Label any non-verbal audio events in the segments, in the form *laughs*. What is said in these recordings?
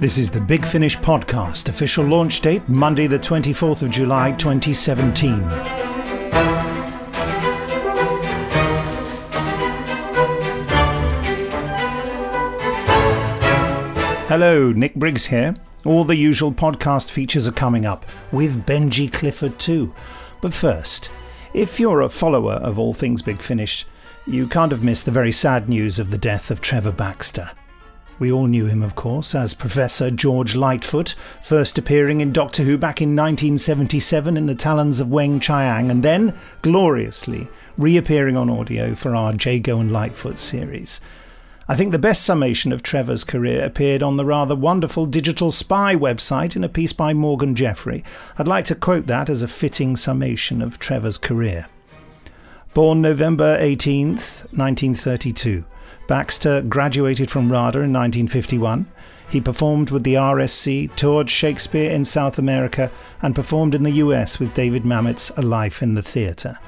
This is the Big Finish podcast, official launch date Monday, the 24th of July 2017. Hello, Nick Briggs here. All the usual podcast features are coming up, with Benji Clifford too. But first, if you're a follower of all things Big Finish, you can't have missed the very sad news of the death of Trevor Baxter. We all knew him, of course, as Professor George Litefoot, first appearing in Doctor Who back in 1977 in the talons of Weng Chiang, and then, gloriously, reappearing on audio for our Jago and Litefoot series. I think the best summation of Trevor's career appeared on the rather wonderful Digital Spy website in a piece by Morgan Jeffrey. I'd like to quote that as a fitting summation of Trevor's career. Born November 18th, 1932, Baxter graduated from RADA in 1951. He performed with the RSC, toured Shakespeare in South America, and performed in the US with David Mamet's A Life in the Theatre.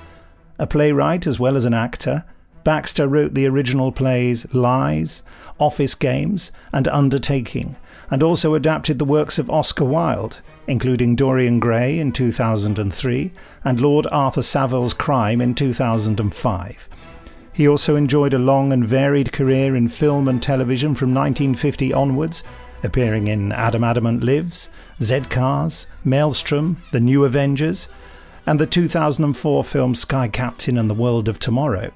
A playwright as well as an actor, Baxter wrote the original plays Lies, Office Games, and Undertaking, and also adapted the works of Oscar Wilde, including Dorian Gray in 2003 and Lord Arthur Savile's Crime in 2005. He also enjoyed a long and varied career in film and television from 1950 onwards, appearing in Adam Adamant Lives, Z Cars, Maelstrom, The New Avengers, and the 2004 film Sky Captain and the World of Tomorrow.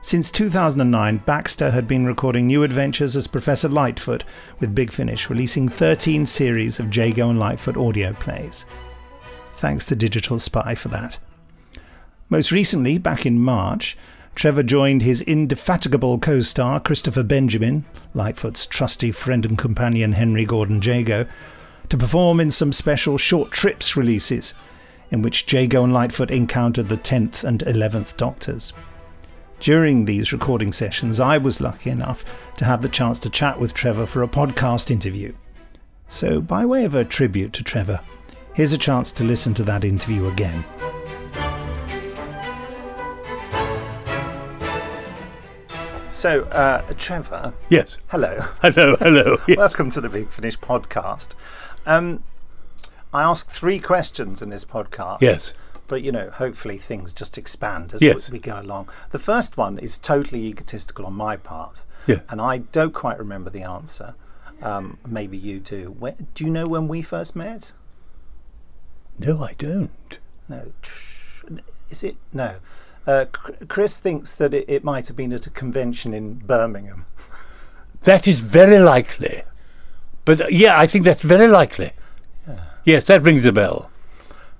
Since 2009, Baxter had been recording new adventures as Professor Litefoot, with Big Finish releasing 13 series of Jago and Litefoot audio plays. Thanks to Digital Spy for that. Most recently, back in March, Trevor joined his indefatigable co star Christopher Benjamin, Litefoot's trusty friend and companion Henry Gordon Jago, to perform in some special short trips releases, in which Jago and Litefoot encountered the 10th and 11th Doctors. During these recording sessions, I was lucky enough to have the chance to chat with Trevor for a podcast interview. So, by way of a tribute to Trevor, here's a chance to listen to that interview again. So, uh, Trevor. Yes. Hello. *laughs* Hello, hello. Yes. Welcome to the Big Finish podcast. Um, I ask three questions in this podcast. Yes. But, you know, hopefully things just expand as Yes. we go along. The first one is totally egotistical on my part. Yeah. And I don't quite remember the answer. Um, maybe you do. When, do you know when we first met? No, I don't. No. Is it? No. Uh, Chris thinks that it, it might have been at a convention in Birmingham. That is very likely. But uh, yeah, I think that's very likely. Yes, that rings a bell.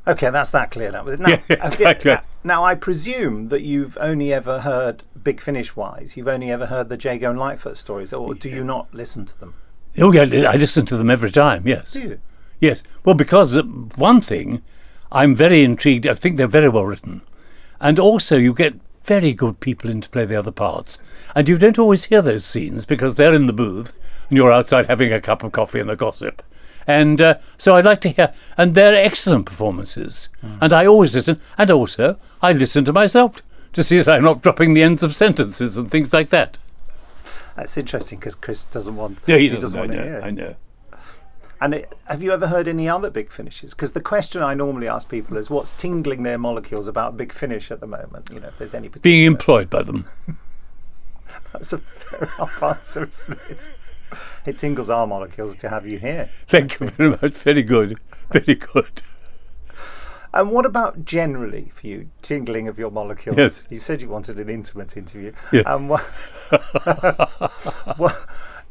Okay, that's that cleared up. Now, *laughs* Yeah, *laughs* exactly. now, now, I presume that you've only ever heard Big Finish wise. You've only ever heard the Jago and Litefoot stories, or do you not listen to them? Oh, yeah, I listen to them every time, yes. Do you? Yes. Well, because uh, one thing, I'm very intrigued. I think they're very well written. And also, you get very good people in to play the other parts. And you don't always hear those scenes because they're in the booth and you're outside having a cup of coffee and a gossip. And uh, so I'd like to hear, and they're excellent performances. And I always listen, and also I listen to myself to see that I'm not dropping the ends of sentences and things like that. That's interesting because Chris doesn't want. Yeah, he doesn't, want I to hear. I know. And it, have you ever heard any other Big Finishes? Because the question I normally ask people is, what's tingling their molecules about Big Finish at the moment? You know, if there's any particular. Being employed by them. *laughs* That's a fair enough answer, isn't it? It tingles our molecules to have you here. Thank you very much. Very good. Very good. And what about generally for you, tingling of your molecules? Yes. You said you wanted an intimate interview. Yeah. Um, wha- *laughs*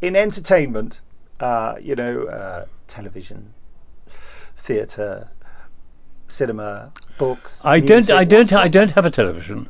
in entertainment, uh, you know, uh, television, theatre, cinema, books. I don't. I don't. I don't have a television.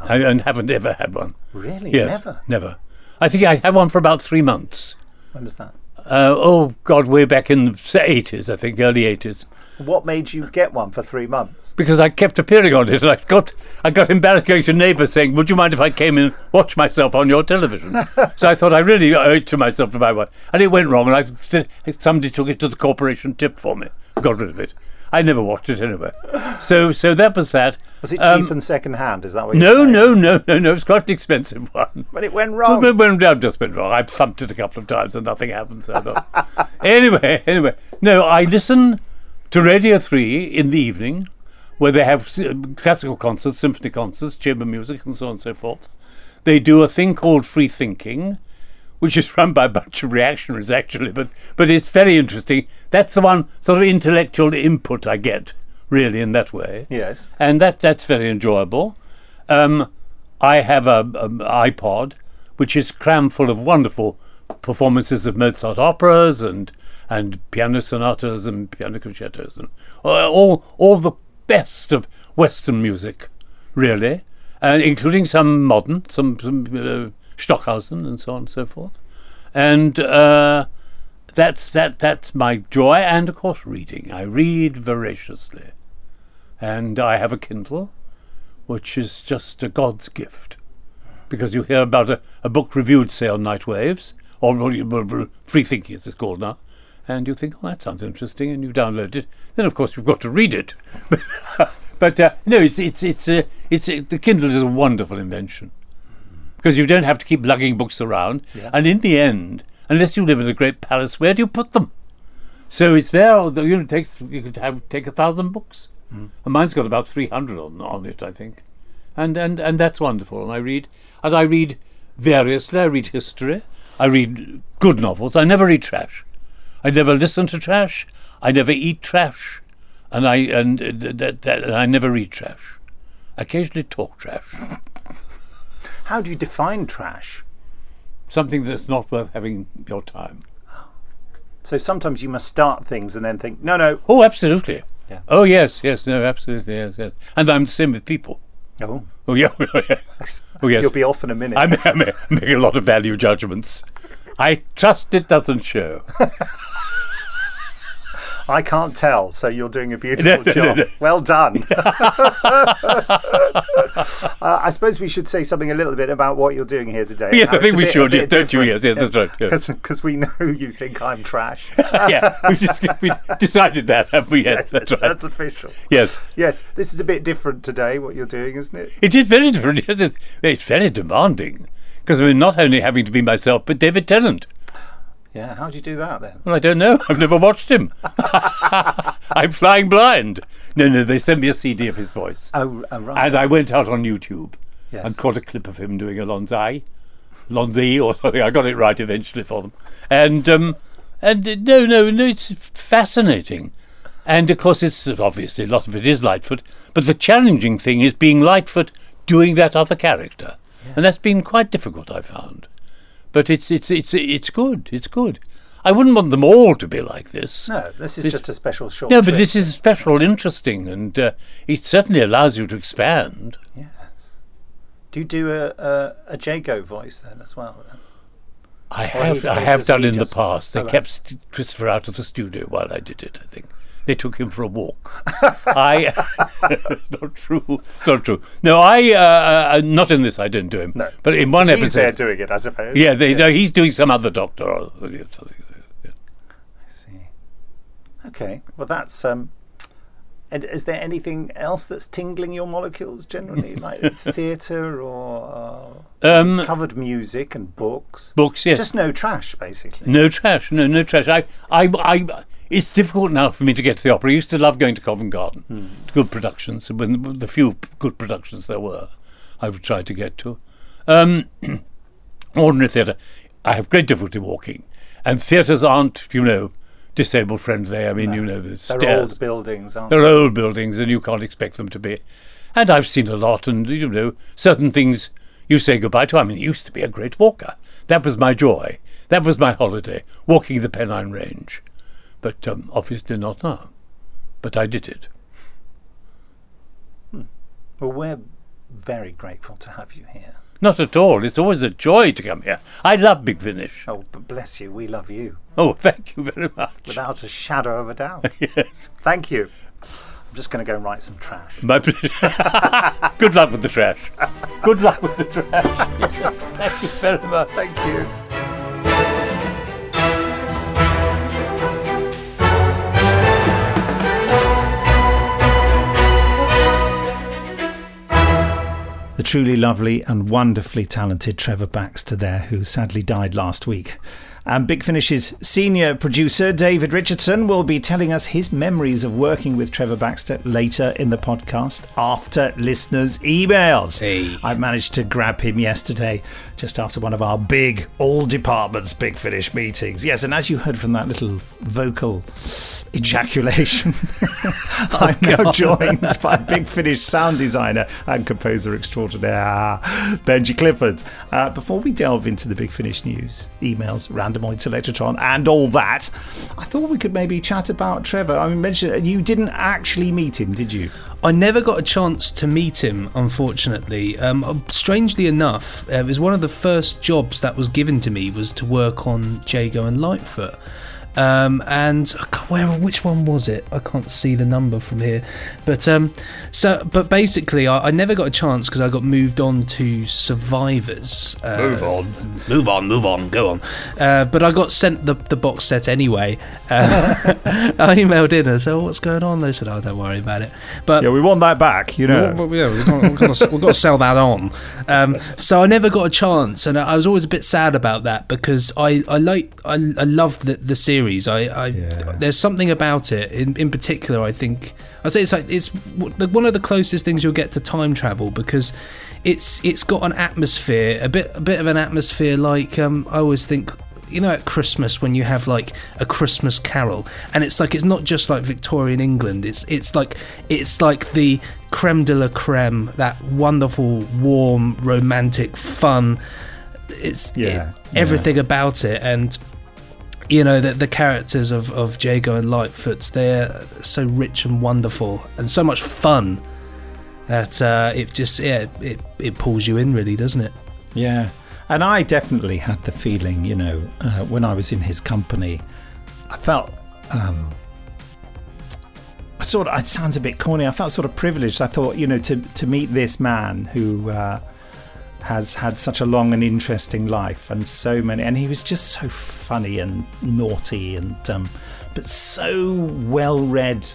I, and haven't ever had one. Really? Yes, Never? Never. I think I had one for about three months. When was that? Uh, oh God, way back in the eighties, I think, early eighties. What made you get one for three months? Because I kept appearing on it, and *laughs* I got I got embarrassed going to neighbours saying, "Would you mind if I came and watched myself on your television?" *laughs* so I thought I really owe it to myself to buy one, and it went wrong, and I somebody took it to the corporation tip for me, got rid of it. I never watched it anyway. So so that was that. Was it cheap Um, and second hand? Is that what No, saying? no, no, no, no. It's quite an expensive *laughs* one. But it went wrong. Well, when I've just been wrong. I've thumped it a couple of times and nothing happened. So I anyway, anyway, no. I listen to Radio Three in the evening, where they have classical concerts, symphony concerts, chamber music, and so on and so forth. They do a thing called Free Thinking, which is *laughs* run by a bunch of reactionaries actually, but but it's very interesting. That's the one sort of intellectual input I get really in that way yes. and that that's very enjoyable. Um, I have a, a iPod which is crammed full of wonderful performances of Mozart operas and and piano sonatas and piano concertos and uh, all all the best of Western music, really, uh, including some modern, some some uh, Stockhausen and so on and so forth, and. Uh, that's that. That's my joy, and of course, reading. I read voraciously and I have a Kindle, which is just a God's gift, because you hear about a, a book reviewed, say, on Night Waves, or Free Thinking as it's called now, and you think, oh, that sounds interesting, and you download it. Then, of course, you've got to read it. *laughs* but uh, no, it's it's it's uh, it's uh, the Kindle is a wonderful invention because you don't have to keep lugging books around, Yeah. and in the end, unless you live in a great palace, where do you put them? So it's there. You know, it takes you could have take a thousand books, and mine's got about three hundred on on it, I think, and and and that's wonderful. And I read, and I read variously. I read history. I read good novels. I never read trash. I never listen to trash. I never eat trash, and I and uh, that, that, and I never read trash. I occasionally talk trash. How do you define trash? Something that's not worth having your time. So sometimes you must start things and then think, no, no. Oh, absolutely. Yeah. Oh, yes, yes, no, absolutely, yes, yes. And I'm the same with people. Oh, Oh, yeah. *laughs* *laughs* oh, yes. you'll be off in a minute. I I ma- make a lot of value judgments. I trust it doesn't show. *laughs* I can't tell, so you're doing a beautiful *laughs* job. Well done. *laughs* uh, I suppose we should say something a little bit about what you're doing here today. Yes, Now, I think we bit- should, yes, don't you? Yes, yes, that's right. Because we know you think I'm trash. yeah, we just we decided that, haven't we? Yes, that's right. That's official. Yes, Yes, this is a bit different today, what you're doing, isn't it? it is very different. Yes, it, it's very demanding because I mean, not only having to be myself, but David Tennant. Yeah, how do you do that then? Well, I don't know. I've never watched him. *laughs* I'm flying blind. No, no, they sent me a CD of his voice. Oh, oh right. And I went out on YouTube yes. and caught a clip of him doing a Lonzai, Lonzi or something. I got it right eventually for them. And um, and uh, no, no, no, it's fascinating. And of course, it's obviously a lot of it is Litefoot, but the challenging thing is being Litefoot doing that other character, and that's been quite difficult. I found, but it's it's it's it's good. It's good. I wouldn't want them all to be like this. no, this is This- just a special short No, but this is special, interesting, and uh, it certainly allows you to expand. Yes. Do you do a, a, a Jago voice then as well? I have, I have done in the past. They kept Christopher out of the studio while I did it. I think they took him for a walk. *laughs* I, it's *laughs* not true, not true. No, I, uh, uh, not in this. I didn't do him. No. but in one episode, He's there doing it, I suppose. yeah, they, No, he's doing some other doctor or something. Yeah. I see. Okay. Well, that's. Um, and is there anything else that's tingling your molecules generally, *laughs* like theatre or Um, uh, covered music and books? books, yes. Just no trash, basically. No trash, no, no trash. I, I, I, it's difficult now for me to get to the opera. I used to love going to Covent Garden, to good productions, when the few good productions there were, I would try to get to. Um, *clears throat* ordinary theatre, I have great difficulty walking, and theatres aren't, you know, disabled friendly. I mean, you know, the They're stairs. old buildings, aren't They're old buildings, and you can't expect them to be. And I've seen a lot, and you know, certain things you say goodbye to. I mean, I used to be a great walker. That was my joy. That was my holiday, walking the Pennine Range. But um, obviously not now. But I did it. they? Well, we're very grateful to have you here. Not at all. It's always a joy to come here. I love Big Finish. Oh, but bless you, we love you Oh, *laughs* thank you very much. without a shadow of a doubt. *laughs* Yes, Thank you. I'm just going to go and write some trash. my *laughs* pleasure. Good luck with the trash. Good luck with the trash. Yes, thank you very much. Thank you. Truly lovely and wonderfully talented Trevor Baxter there, who sadly died last week. And Big Finish's senior producer, David Richardson, will be telling us his memories of working with Trevor Baxter later in the podcast after listeners' emails. Hey. I managed to grab him yesterday just after one of our big, all departments Big Finish meetings. Yes, and as you heard from that little vocal ejaculation, *laughs* I'm now joined by Big Finish sound designer and composer extraordinaire, Benji Clifford. Uh, before we delve into the Big Finish news, emails, Randomoid Selectortron, and all that, I thought we could maybe chat about Trevor. I mean, mention you didn't actually meet him, did you? I never got a chance to meet him, unfortunately. Um, strangely enough, uh, it was one of the first jobs that was given to me was to work on Jago and Litefoot. Um, and where which one was it? I can't see the number from here, but um, so but basically, I, I never got a chance because I got moved on to Survivors. Uh, Move on. move on, move on, go on. Uh, but I got sent the, the box set anyway. Uh, *laughs* I emailed in and said, oh, "What's going on?" They said, "Oh, don't worry about it." But Yeah, we want that back, you know. well, well, yeah, we've got, we've, got to, we've got to sell that on. Um, so I never got a chance, and I I was always a bit sad about that because I I like I, I love the the series. I, I Yeah. there's something about it in in particular. I think I say it's like it's one of the closest things you'll get to time travel because it's it's got an atmosphere a bit a bit of an atmosphere like um, I always think you know at Christmas when you have like a Christmas carol and it's like it's not just like Victorian England it's it's like it's like the creme de la creme that wonderful warm romantic fun it's Yeah, it- yeah. everything about it and you know the, the characters of, of Jago and Litefoot they're so rich and wonderful and so much fun that uh, it just yeah it, it pulls you in really doesn't it Yeah. And I definitely had the feeling, you know, uh, when I was in his company, I felt. Um, I sort of, it sounds a bit corny. I felt sort of privileged. I thought, you know, to, to meet this man who uh, has had such a long and interesting life and so many, and he was just so funny and naughty and, um, but so well read,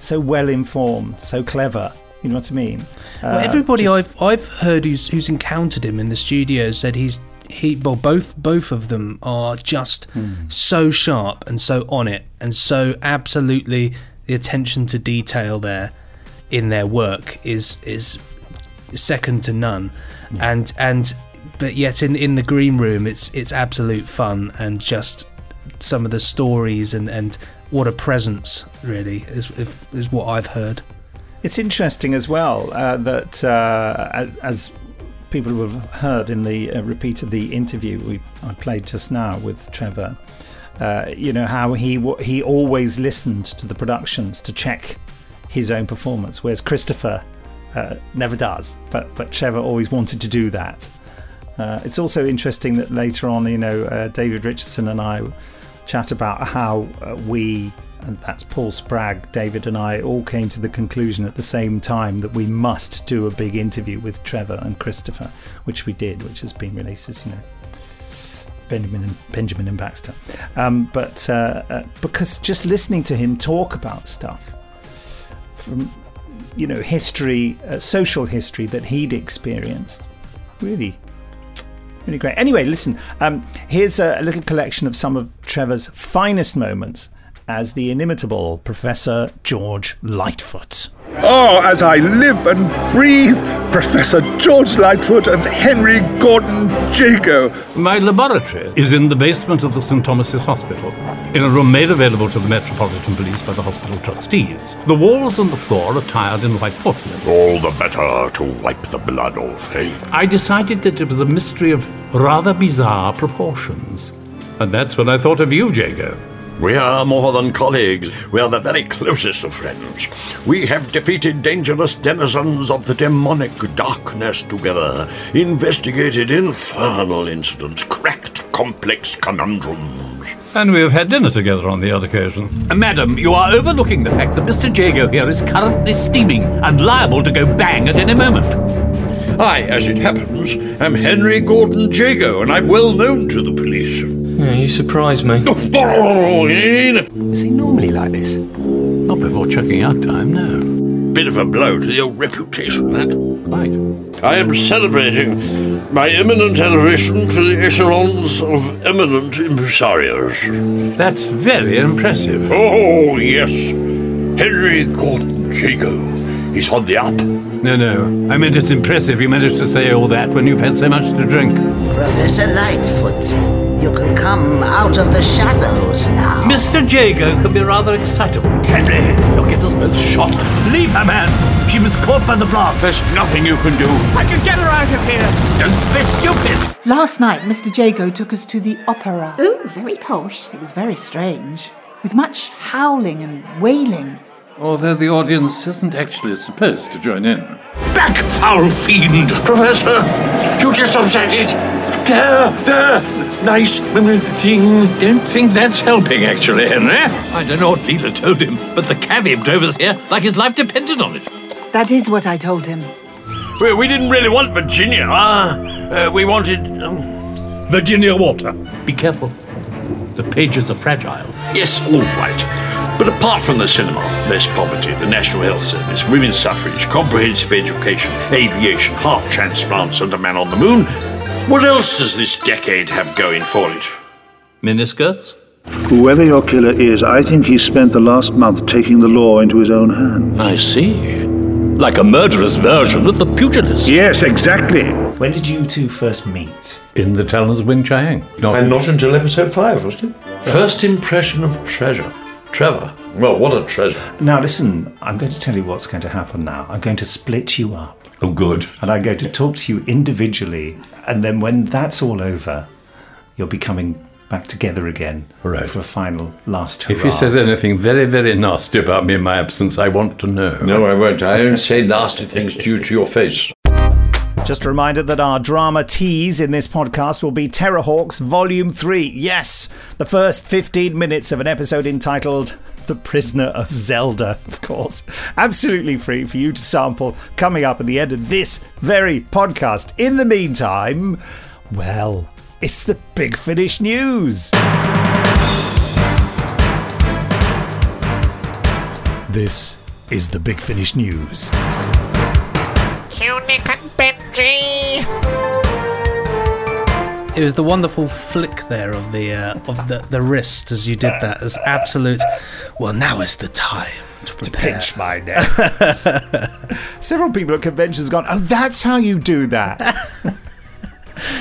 so well informed, so clever. You know what I mean? well, Uh, everybody just- I've I've heard who's who's encountered him in the studio said he's he well both both of them are just Hmm. so sharp and so on it and so absolutely the attention to detail there in their work is is second to none and and but yet in in the green room it's it's absolute fun and just some of the stories and and what a presence really is is what I've heard. It's interesting as well uh, that, uh, as, people have heard in the uh, repeat of the interview we I played just now with Trevor, uh, you know how he he always listened to the productions to check his own performance, whereas Christopher uh, never does. But but Trevor always wanted to do that. Uh, it's also interesting that later on, you know, uh, David Richardson and I chat about how uh, we, and that's Paul Spragg, David and I, all came to the conclusion at the same time that we must do a big interview with Trevor and Christopher, which we did, which has been released as you know. Benjamin and Benjamin and Baxter, um, but uh, uh, because just listening to him talk about stuff from you know history, uh, social history that he'd experienced, really Really great. Anyway, listen, um, here's a, a little collection of some of Trevor's finest moments as the inimitable Professor George Litefoot. Oh, as I live and breathe, Professor George Litefoot and Henry Gordon Jago. My laboratory is in the basement of the St. Thomas's Hospital, in a room made available to the Metropolitan Police by the hospital trustees. The walls and the floor are tiled in white porcelain. All the better to wipe the blood off, eh? I decided that it was a mystery of rather bizarre proportions. And that's when I thought of you, Jago. We are more than colleagues. We are the very closest of friends. We have defeated dangerous denizens of the demonic darkness together, investigated infernal incidents, cracked complex conundrums. And we have had dinner together on the odd occasion. Uh, Madam, you are overlooking the fact that Mr. Jago here is currently steaming and liable to go bang at any moment. I, as it happens, am Henry Gordon Jago, and I'm well known to the police. Yeah, you surprise me. *laughs* Is he normally like this? Not before checking out time, no. Bit of a blow to the old reputation, that. Quite. I am celebrating my imminent elevation to the echelons of eminent impresarios. That's very impressive. Oh, yes. Henry Gordon Jago. He's on the up. No, no. I meant it's impressive you managed to say all that when you've had so much to drink. Professor Litefoot, you can come out of the shadows now. Mr. Jago can be rather excitable. Henry, you'll get us both shot. Leave her, man. She was caught by the blast. There's nothing you can do. I can get her out of here. Don't be stupid. Last night, Mr. Jago took us to the opera. Ooh, very posh. It was very strange, with much howling and wailing. Although the audience isn't actually supposed to join in. Back, foul fiend! Professor, you just upset it. There, there. Nice women thing. Don't think that's helping, actually, Henry. I don't know what Leela told him, but the cabbie drove us here like his life depended on it. That is what I told him. Well, we didn't really want Virginia. Uh, uh, we wanted. Um, Virginia Water. Be careful. The pages are fragile. yes, all right. But apart from the cinema, less poverty, the National Health Service, women's suffrage, comprehensive education, aviation, heart transplants, and a man on the moon, what else does this decade have going for it? Miniskirts? Whoever your killer is, I think he spent the last month taking the law into his own hands. I see. Like a murderous version of the pugilist. Yes, exactly. When did you two first meet? In the Talons Weng Chiang. Not And not until episode five, wasn't it? First impression of treasure. Trevor. Well, what a treasure. Now, listen, I'm going to tell you what's going to happen now. I'm going to split you up. Oh, good. and I'm going to talk to you individually. And then when that's all over, you'll be coming back together again Right. for a final last hurrah. If he says anything very, very nasty about me in my absence, I want to know. No, I won't. I don't say nasty things to you to your face. Just a reminder that our drama tease in this podcast will be Terrahawks Volume 3. Yes, the first 15 minutes of an episode entitled The Prisoner of Zelda, of course. Absolutely free for you to sample coming up at the end of this very podcast. In the meantime, well, it's the Big Finish News. This is the Big Finish News. And Benji. It was the wonderful flick there of the uh, of the, the wrist as you did that. As absolute. Well, now is the time to prepare. pinch my nose. *laughs* Several people at conventions have gone, oh, that's how you do that. *laughs*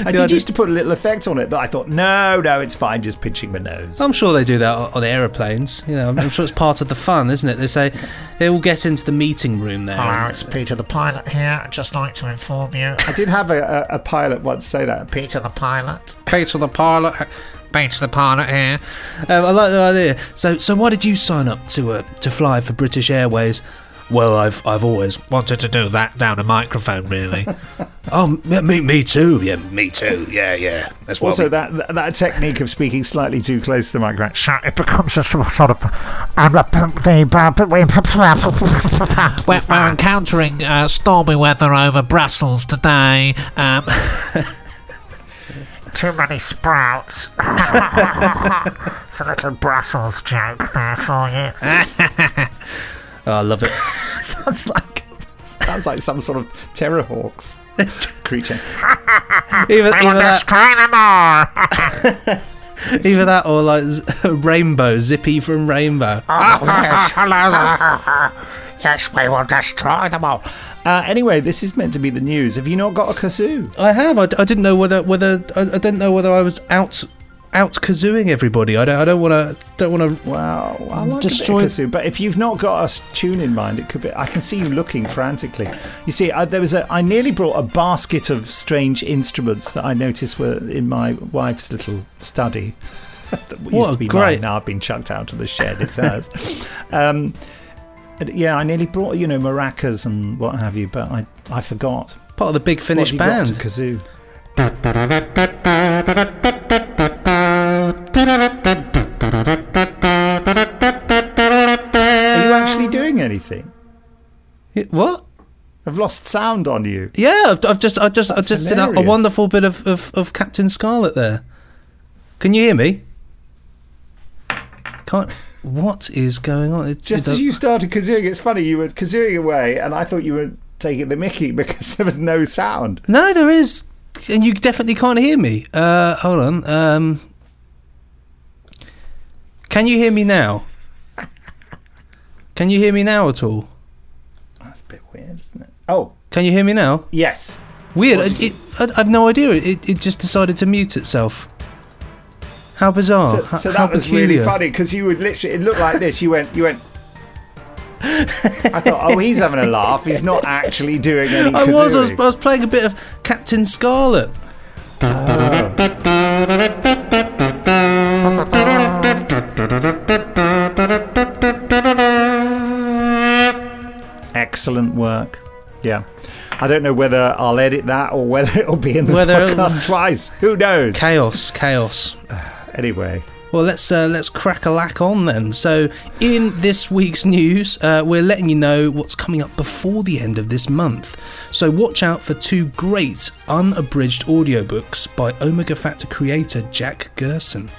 I did used to put a little effect on it, but I thought, no, no, it's fine, just pinching my nose. I'm sure they do that on aeroplanes. You know, I'm, I'm sure it's part of the fun, isn't it? They say they all get into the meeting room there. Hello, it's Peter the pilot here. I'd just like to inform you. I did have a, a, a pilot once say that. Peter the pilot. Peter the pilot. Peter the pilot here. Um, I like the idea. So, so why did you sign up to uh, to fly for British Airways? Well, I've I've always Wanted to do that down a microphone, really. Oh, me, me, me too. Yeah, me too. Yeah, yeah. That's what Also, we- that, that that technique of speaking slightly too close to the microphone. It becomes a sort sort of. Um, we're, we're encountering uh, stormy weather over Brussels today. Um, too many sprouts. it's a little Brussels joke there for you. Oh, I love it. *laughs* sounds like sounds like some sort of terrahawks creature. *laughs* Either, either that, either *laughs* that, or like Z- Rainbow, Zippy from Rainbow. Hello. yes, we will destroy them all. Uh, anyway, this is meant to be the news. Have you not got a kazoo? I have. I, I didn't know whether whether I, I didn't know whether I was out out kazooing everybody. I don't. I don't want to. Don't want to. Wow, I like Destroy- a bit of kazoo, but if you've not got a tune in mind, it could be. I can see you looking frantically. You see, I, there was a. I nearly brought a basket of strange instruments that I noticed were in my wife's little study. *laughs* that used What to a be great- mine. Now I've been chucked out of the shed. It's hers. *laughs* um, yeah, I nearly brought you know maracas and what have you, but I I forgot. Part of the big What Finish have you got band. to kazoo. Are you actually doing anything? What? I've lost sound on you. Yeah, I've, I've just, I've just, I've That's just did a, a wonderful bit of, of, of Captain Scarlet there. Can you hear me? Can't. What is going on? It, Just it as you started kazooing, it's funny, you were kazooing away, and I thought you were taking the mickey *laughs* because there was no sound. No, there is, and you definitely can't hear me. Uh, hold on. Um, can you hear me now? Can you hear me now at all? That's a bit weird, isn't it? Oh, Can you hear me now? yes. Weird. It, it, I, I've no idea. It, it just decided to mute itself. How bizarre. So, Oh, so how that was really funny because you would literally, it looked like this. You went, you went. I thought, oh, he's having a laugh. He's not actually doing any. I was, I was. I was playing a bit of Captain Scarlet. Excellent *laughs* Yeah. I don't know whether I'll edit that or whether *laughs* it'll be in the Whether podcast twice. Who knows? Chaos, chaos. *sighs* Anyway, Well, let's uh, let's crack a lack on then. So, in this week's news, uh, we're letting you know what's coming up before the end of this month. So, watch out for two great unabridged audiobooks by Omega Factor creator Jack Gerson.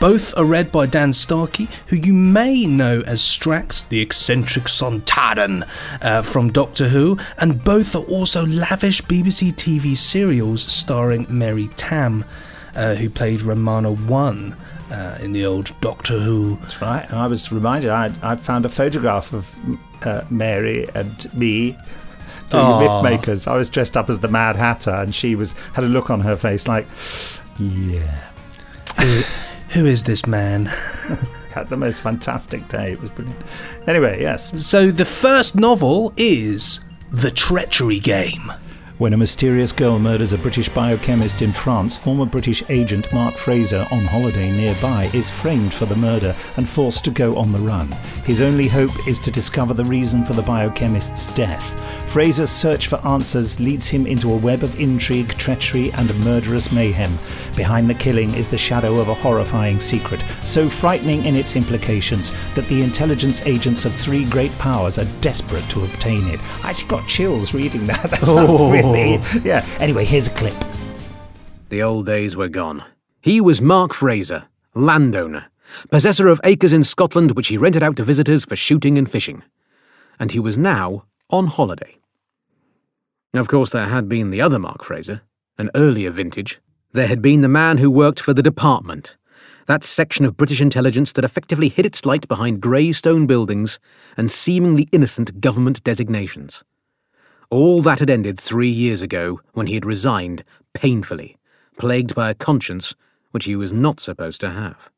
Both are read by Dan Starkey, who you may know as Strax, the eccentric Sontaran uh, from Doctor Who, and both are also lavish BBC TV serials starring Mary Tamm, uh, who played Romana One uh, in the old Doctor Who. that's right. And I was reminded, I, I found a photograph of uh, Mary and me doing Aw. Mythmakers. I was dressed up as the Mad Hatter, and she was had a look on her face like, yeah. *laughs* Who is this man? *laughs* Had the most fantastic day. It was brilliant. Anyway, yes. So, the first novel is The Treachery Game. When a mysterious girl murders a British biochemist in France, former British agent Mark Fraser, on holiday nearby, is framed for the murder and forced to go on the run. His only hope is to discover the reason for the biochemist's death. Fraser's search for answers leads him into a web of intrigue, treachery, and murderous mayhem. Behind the killing is the shadow of a horrifying secret, so frightening in its implications that the intelligence agents of three great powers are desperate to obtain it. I actually got chills reading that. *laughs* That sounds Oh. really. Oh. Yeah. Anyway, here's a clip. The old days were gone. He was Mark Fraser, landowner, possessor of acres in Scotland which he rented out to visitors for shooting and fishing. And he was now on holiday. Of course, there had been the other Mark Fraser, an earlier vintage. There had been the man who worked for the Department, that section of British intelligence that effectively hid its light behind grey stone buildings and seemingly innocent government designations. All that had ended three years ago when he had resigned, painfully, plagued by a conscience which he was not supposed to have.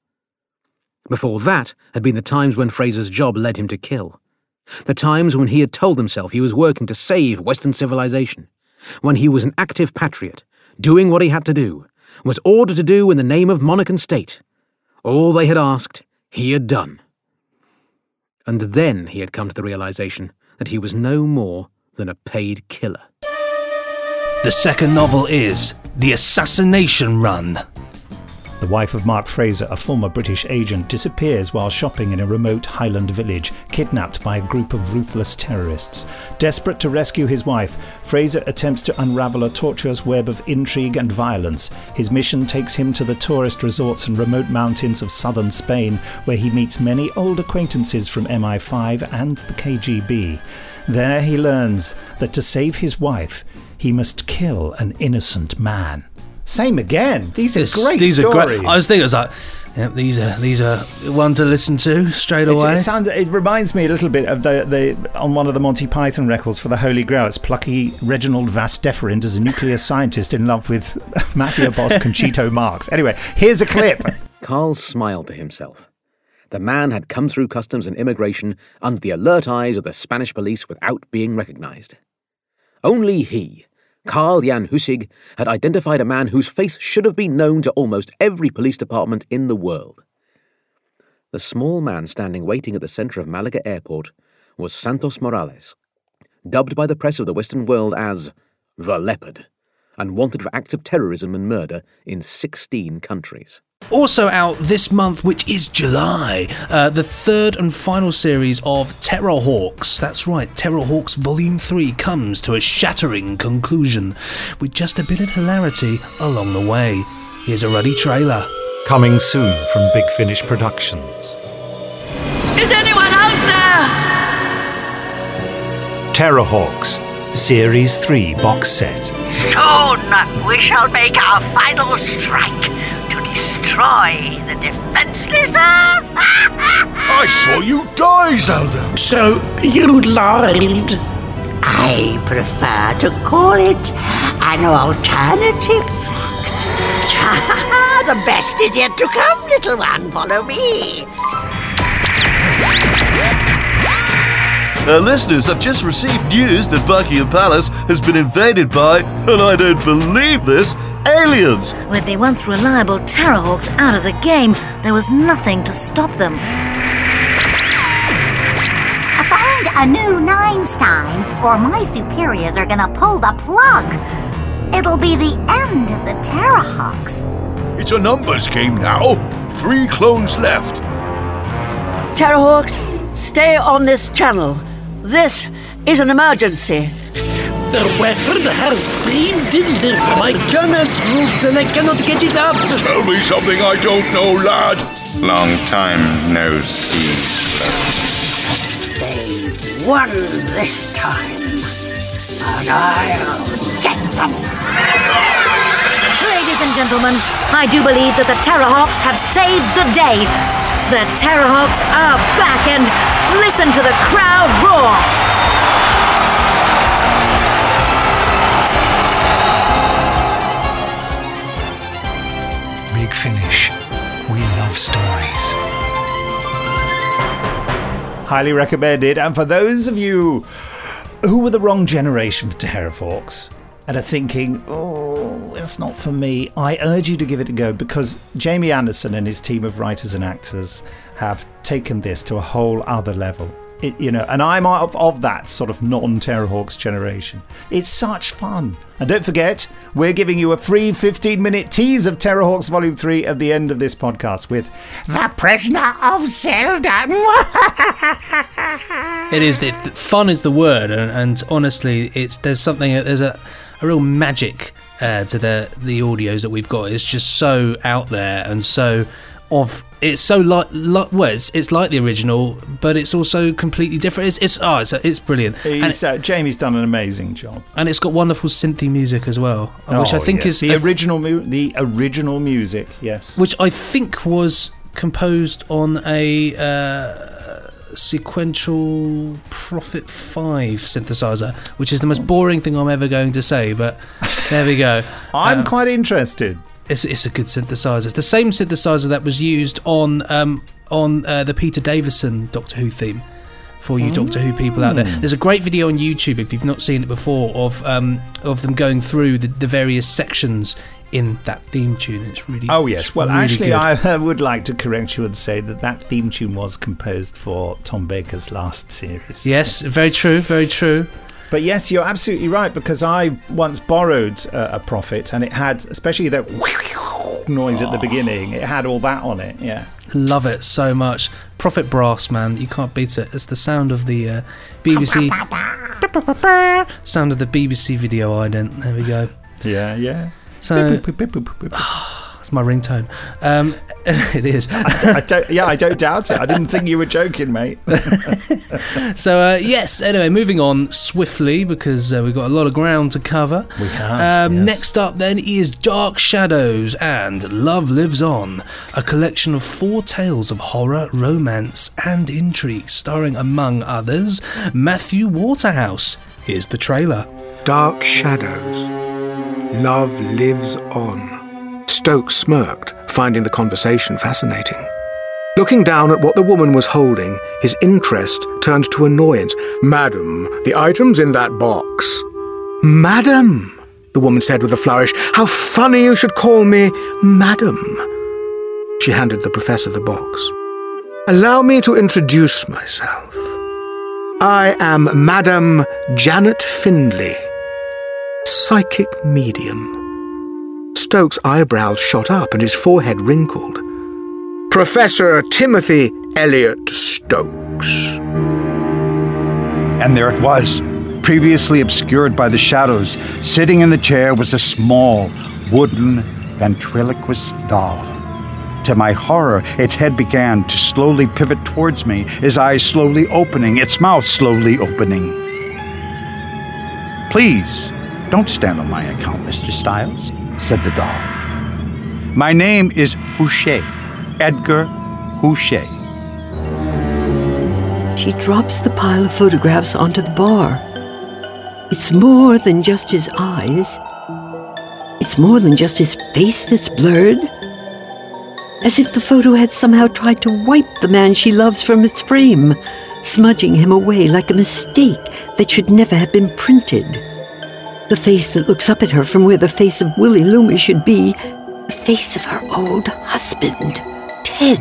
Before that had been the times when Fraser's job led him to kill. The times when he had told himself he was working to save Western civilization. When he was an active patriot, doing what he had to do, was ordered to do in the name of monarch and state. All they had asked, he had done. And then he had come to the realization that he was no more than a paid killer. The second novel is The Assassination Run. The wife of Mark Fraser, a former British agent, disappears while shopping in a remote Highland village, kidnapped by a group of ruthless terrorists. Desperate to rescue his wife, Fraser attempts to unravel a tortuous web of intrigue and violence. His mission takes him to the tourist resorts and remote mountains of southern Spain, where he meets many old acquaintances from MI5 and the KGB. There he learns that to save his wife, he must kill an innocent man. Same again. These are This- great these stories. are great. I was thinking, I was like, yep, these are these are one to listen to straight away. It, sounds, it reminds me a little bit of the, the on one of the Monty Python records for the Holy Grail. It's plucky Reginald Vasteferint as a nuclear scientist in love with *laughs* mafia boss Conchito *laughs* Marx. Anyway, here's a clip. Carl smiled to himself. The man had come through customs and immigration under the alert eyes of the Spanish police without being recognized. Only he, Karl Jan Husig, had identified a man whose face should have been known to almost every police department in the world. The small man standing waiting at the center of Malaga airport was Santos Morales, dubbed by the press of the Western world as the Leopard, and wanted for acts of terrorism and murder in 16 countries. Also out this month, which is July, uh, the third and final series of Terrahawks. That's right, Terrahawks Volume 3 comes to a shattering conclusion, with just a bit of hilarity along the way. Here's a ruddy trailer. Coming soon from Big Finish Productions. Is anyone out there? Terrahawks, Series 3 box set. Soon we shall make our final strike to destroy the defenseless Earth. *laughs* I saw you die, Zelda. So, you lied. I prefer to call it an alternative fact. *laughs* the best is yet to come, little one. Follow me. Our listeners have just received news that Buckingham Palace has been invaded by, and I don't believe this, aliens. With the once reliable Terrahawks out of the game, there was nothing to stop them. Find a new Ninestein, or my superiors are gonna pull the plug. It'll be the end of the Terrahawks. It's a numbers game now. Three clones left. Terrahawks, stay on this channel. This is an emergency. The weapon has been delivered. My gun has drooped and I cannot get it up. Tell me something I don't know, lad. Long time no see. They won this time. And I'll get them. Ladies and gentlemen, I do believe that the Terrahawks have saved the day. The Terrahawks are back and listen to the crowd Big Finish. We love stories. Highly recommended. And for those of you who were the wrong generation for Terrahawks and are thinking, oh, it's not for me, I urge you to give it a go because Jamie Anderson and his team of writers and actors have taken this to a whole other level. It, you know, and I'm of, of that sort of non-Terrahawks generation. It's such fun. And don't forget, we're giving you a free 15-minute tease of Terrahawks Volume 3 at the end of this podcast with The Prisoner of Zelda. *laughs* It is. It, fun is the word, and, and honestly, it's there's something. There's a, a real magic uh, to the the audios that we've got. It's just so out there and so of. It's so like, like well, it's, it's like the original, but it's also completely different. It's it's oh, it's, it's brilliant. And, He's, uh, Jamie's done an amazing job. and it's got wonderful synthy music as well, which I Oh, think yes. is the original mu- the original music. Yes. which I think was composed on a uh, sequential Prophet 5 synthesizer, which is the most boring thing I'm ever going to say, but there we go. *laughs* I'm Um, quite interested. It's, it's a good synthesizer. It's the same synthesizer that was used on um, on uh, the Peter Davison Doctor Who theme. For you Doctor Who people out there, Mm. there's a great video on YouTube if you've not seen it before of um, of them going through the, the various sections in that theme tune. It's really Oh yes. Well, really actually, good. I *laughs* would like to correct you and say that that theme tune was composed for Tom Baker's last series. Yes, very true, very true. But yes, you're absolutely right because I once borrowed uh, a Prophet and it had, especially that *laughs* noise at the beginning, it had all that on it. Yeah. Love it so much. Prophet Brass, man, you can't beat it. It's the sound of the uh, BBC. sound of the BBC video ident. There we go. Yeah, yeah. So it's my ringtone. Um, *laughs* it is. I don't, yeah, I don't doubt it. I didn't think you were joking, mate. *laughs* so uh, yes. Anyway, moving on swiftly because uh, we've got a lot of ground to cover. We have, Um, yes. Next up, then, is Dark Shadows and Love Lives On, a collection of four tales of horror, romance, and intrigue, starring, among others, Matthew Waterhouse. Here's the trailer. Dark shadows. Love lives on. Stokes smirked, finding the conversation fascinating. Looking down at what the woman was holding, his interest turned to annoyance. Madam, the items in that box. Madam, the woman said with a flourish. How funny you should call me Madam. She handed the professor the box. Allow me to introduce myself. I am Madam Janet Findlay, psychic medium. Stokes' eyebrows shot up and his forehead wrinkled. Professor Timothy Elliot Stokes. And there it was, previously obscured by the shadows. Sitting in the chair was a small, wooden, ventriloquist doll. To my horror, its head began to slowly pivot towards me, its eyes slowly opening, its mouth slowly opening. Please, don't stand on my account, Mr. Styles, said the doll. My name is Houchet, Edgar Houchet. She drops the pile of photographs onto the bar. It's more than just his eyes. It's more than just his face that's blurred. As if the photo had somehow tried to wipe the man she loves from its frame, smudging him away like a mistake that should never have been printed. The face that looks up at her from where the face of Willie Loomis should be, the face of her old husband, Ted.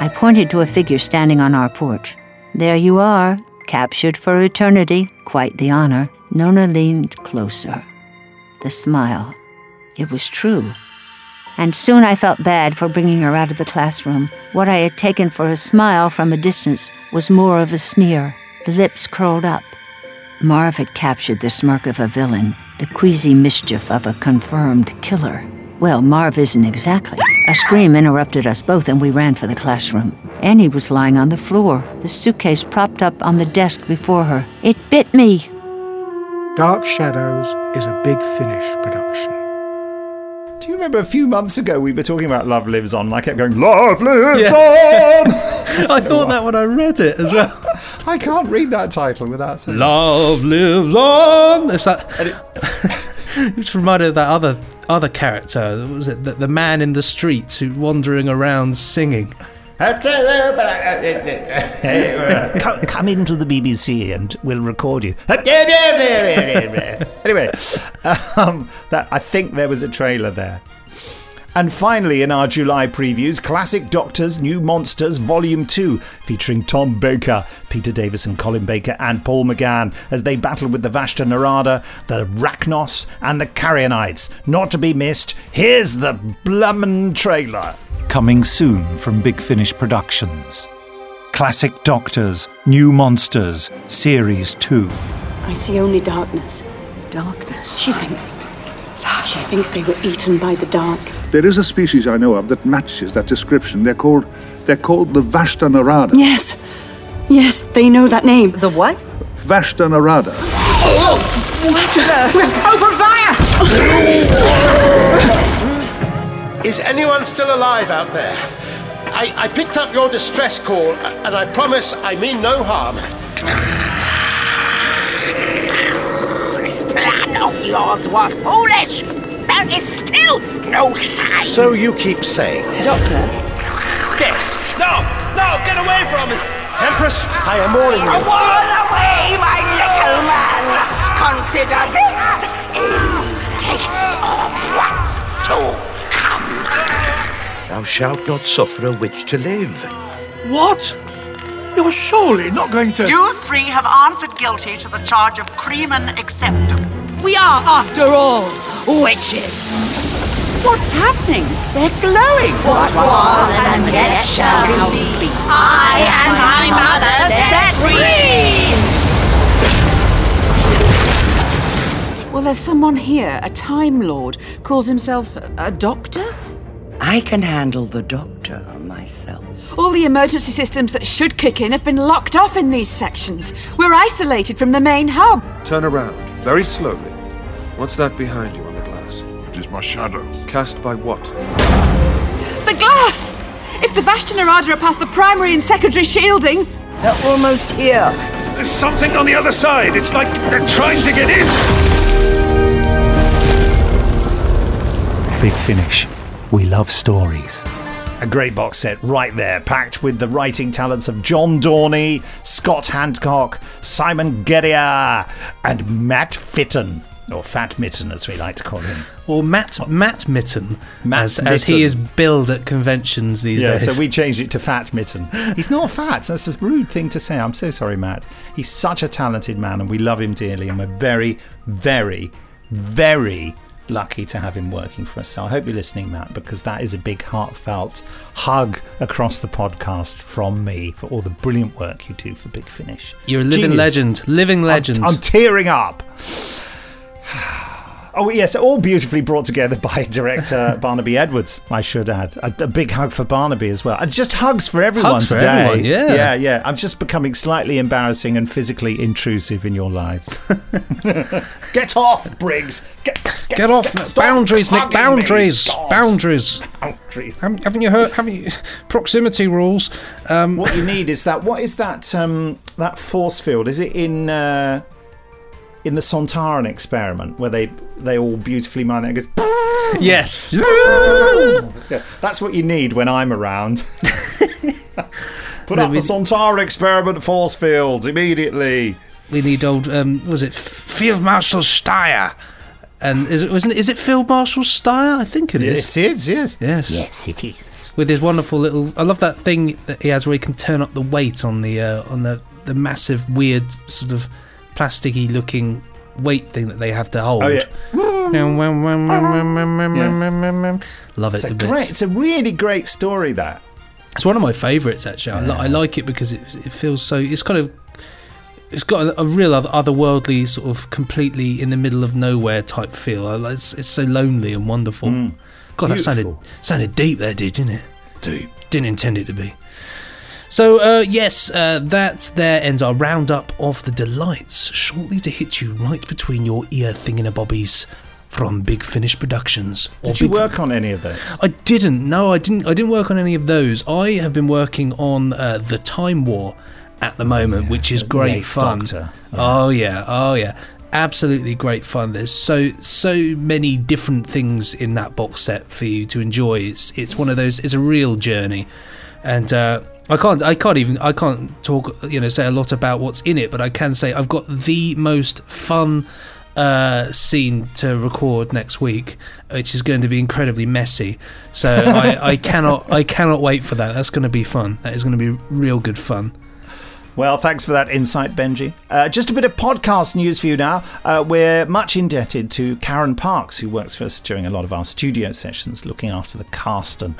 I pointed to a figure standing on our porch. There you are, captured for eternity. Quite the honor. Nona leaned closer. The smile. It was true. And soon I felt bad for bringing her out of the classroom. What I had taken for a smile from a distance was more of a sneer. The lips curled up. Marv had captured the smirk of a villain, the queasy mischief of a confirmed killer. Well, Marv isn't exactly. A scream interrupted us both, and we ran for the classroom. Annie was lying on the floor, the suitcase propped up on the desk before her. It bit me. Dark Shadows is a big finish production. Do you remember a few months ago we were talking about Love Lives On and I kept going, Love Lives Yeah. On! *laughs* *laughs* I thought that when I read it as well. *laughs* I can't read that title without saying Love lives on. It's that. it *laughs* just reminded of that other other character. Was it the, the man in the streets who wandering around singing? come, come into the BBC and we'll record you. anyway, um, that I think there was a trailer there. And finally, in our July previews, Classic Doctors, New Monsters, Volume 2, featuring Tom Baker, Peter Davison, Colin Baker, and Paul McGann as they battle with the Vashta Nerada, the Racnoss, and the Carrionites. Not to be missed, here's the blummin' trailer. Coming soon from Big Finish Productions. Classic Doctors, New Monsters, Series 2. I see only darkness. Darkness? She thinks. She thinks they were eaten by the dark. There is a species I know of that matches that description. They're called they're called the Vashta Nerada. Yes. Yes, they know that name. The what? Vashta Nerada. *laughs* Is anyone still alive out there? I, I picked up your distress call, and I promise I mean no harm. Of yours was foolish. There is still no sign. So you keep saying. Doctor? Guest! No! No! Get away from me! Empress, I am warning you. Warn away, my little man. Consider this a taste of what's to come. Thou shalt not suffer a witch to live. What? You're surely not going to. You three have answered guilty to the charge of Creeman acceptance. We are, after all, witches. What's happening? They're glowing. What was and yet shall be. I and my mother set free. Well, there's someone here, a Time Lord, calls himself a doctor? I can handle the doctor myself. All the emergency systems that should kick in have been locked off in these sections. We're isolated from the main hub. Turn around, very slowly. What's that behind you on the glass? It is my shadow. Cast by what? The glass! If the Vashta Nerada are past the primary and secondary shielding. They're almost here. There's something on the other side. It's like they're trying to get in. Big Finish. We love stories. A great box set right there, packed with the writing talents of John Dorney, Scott Handcock, Simon Guerrier, and Matt Fitton, or Fat Mitten as we like to call him. Or Matt Matt Mitten, Matt as, as he is billed at conventions these yeah, days. so we changed it to Fat Mitten. He's not fat. That's a rude thing to say. I'm so sorry, Matt. He's such a talented man, and we love him dearly, and we're very, very, very lucky to have him working for us. So I hope you're listening, Matt, because that is a big, heartfelt hug across the podcast from me for all the brilliant work you do for Big Finish. You're a living Genius. legend, living legend. I'm, I'm tearing up. Oh yes, all beautifully brought together by *laughs* director Barnaby Edwards. I should add a, a big hug for Barnaby as well, and just hugs for everyone Hugs for today. everyone, yeah. yeah, yeah. I'm just becoming slightly embarrassing and physically intrusive in your lives. *laughs* get off, Briggs. Get, get, Get off stop boundaries, Nick. Boundaries. Boundaries. Boundaries. Haven't, haven't you heard? Haven't you? Proximity rules. Um, What you need is that. What is that? Um, that force field? Is it in? Uh, in the Sontaran experiment, where they they all beautifully mine it, it goes. *laughs* Yes. *laughs* Yeah, that's what you need when I'm around. *laughs* Put up the Sontaran experiment force fields immediately. We need old. Um, was it Field Marshal Styre? And is it wasn't? Is it Field Marshal Styre? I think it is. Yes, it is. Yes. Yes. Yes, it is. With his wonderful little. I love that thing that he has where he can turn up the weight on the uh, on the the massive weird sort of plasticky looking weight thing that they have to hold. Oh yeah. Love it. It's a great. It's a really great story. That. It's one of my favourites actually. I, I like it because it, it feels so. It's kind of. It's got a, a real otherworldly sort of completely in the middle of nowhere type feel. It's, it's so lonely and wonderful. Mm. God, that sounded sounded deep there, did didn't it? Deep. Didn't intend it to be. So uh, yes, uh, that there ends our roundup of the delights, shortly to hit you right between your ear thingamabobbies from Big Finish Productions. Did you Big- work on any of those? I didn't. No, I didn't. I didn't work on any of those. I have been working on uh, the Time War at the moment, which is great fun. Doctor. Oh yeah, oh yeah, absolutely great fun. There's so so many different things in that box set for you to enjoy. It's it's one of those. It's a real journey, and. Uh, I can't. I can't even. I can't talk. You know, say a lot about what's in it, but I can say I've got the most fun uh, scene to record next week, which is going to be incredibly messy. So I, I *laughs* cannot. I cannot wait for that. That's going to be fun. That is going to be real good fun. Well, thanks for that insight, Benji. Uh, just a bit of podcast news for you now. Uh, we're much indebted to Karen Parks, who works for us during a lot of our studio sessions, looking after the cast and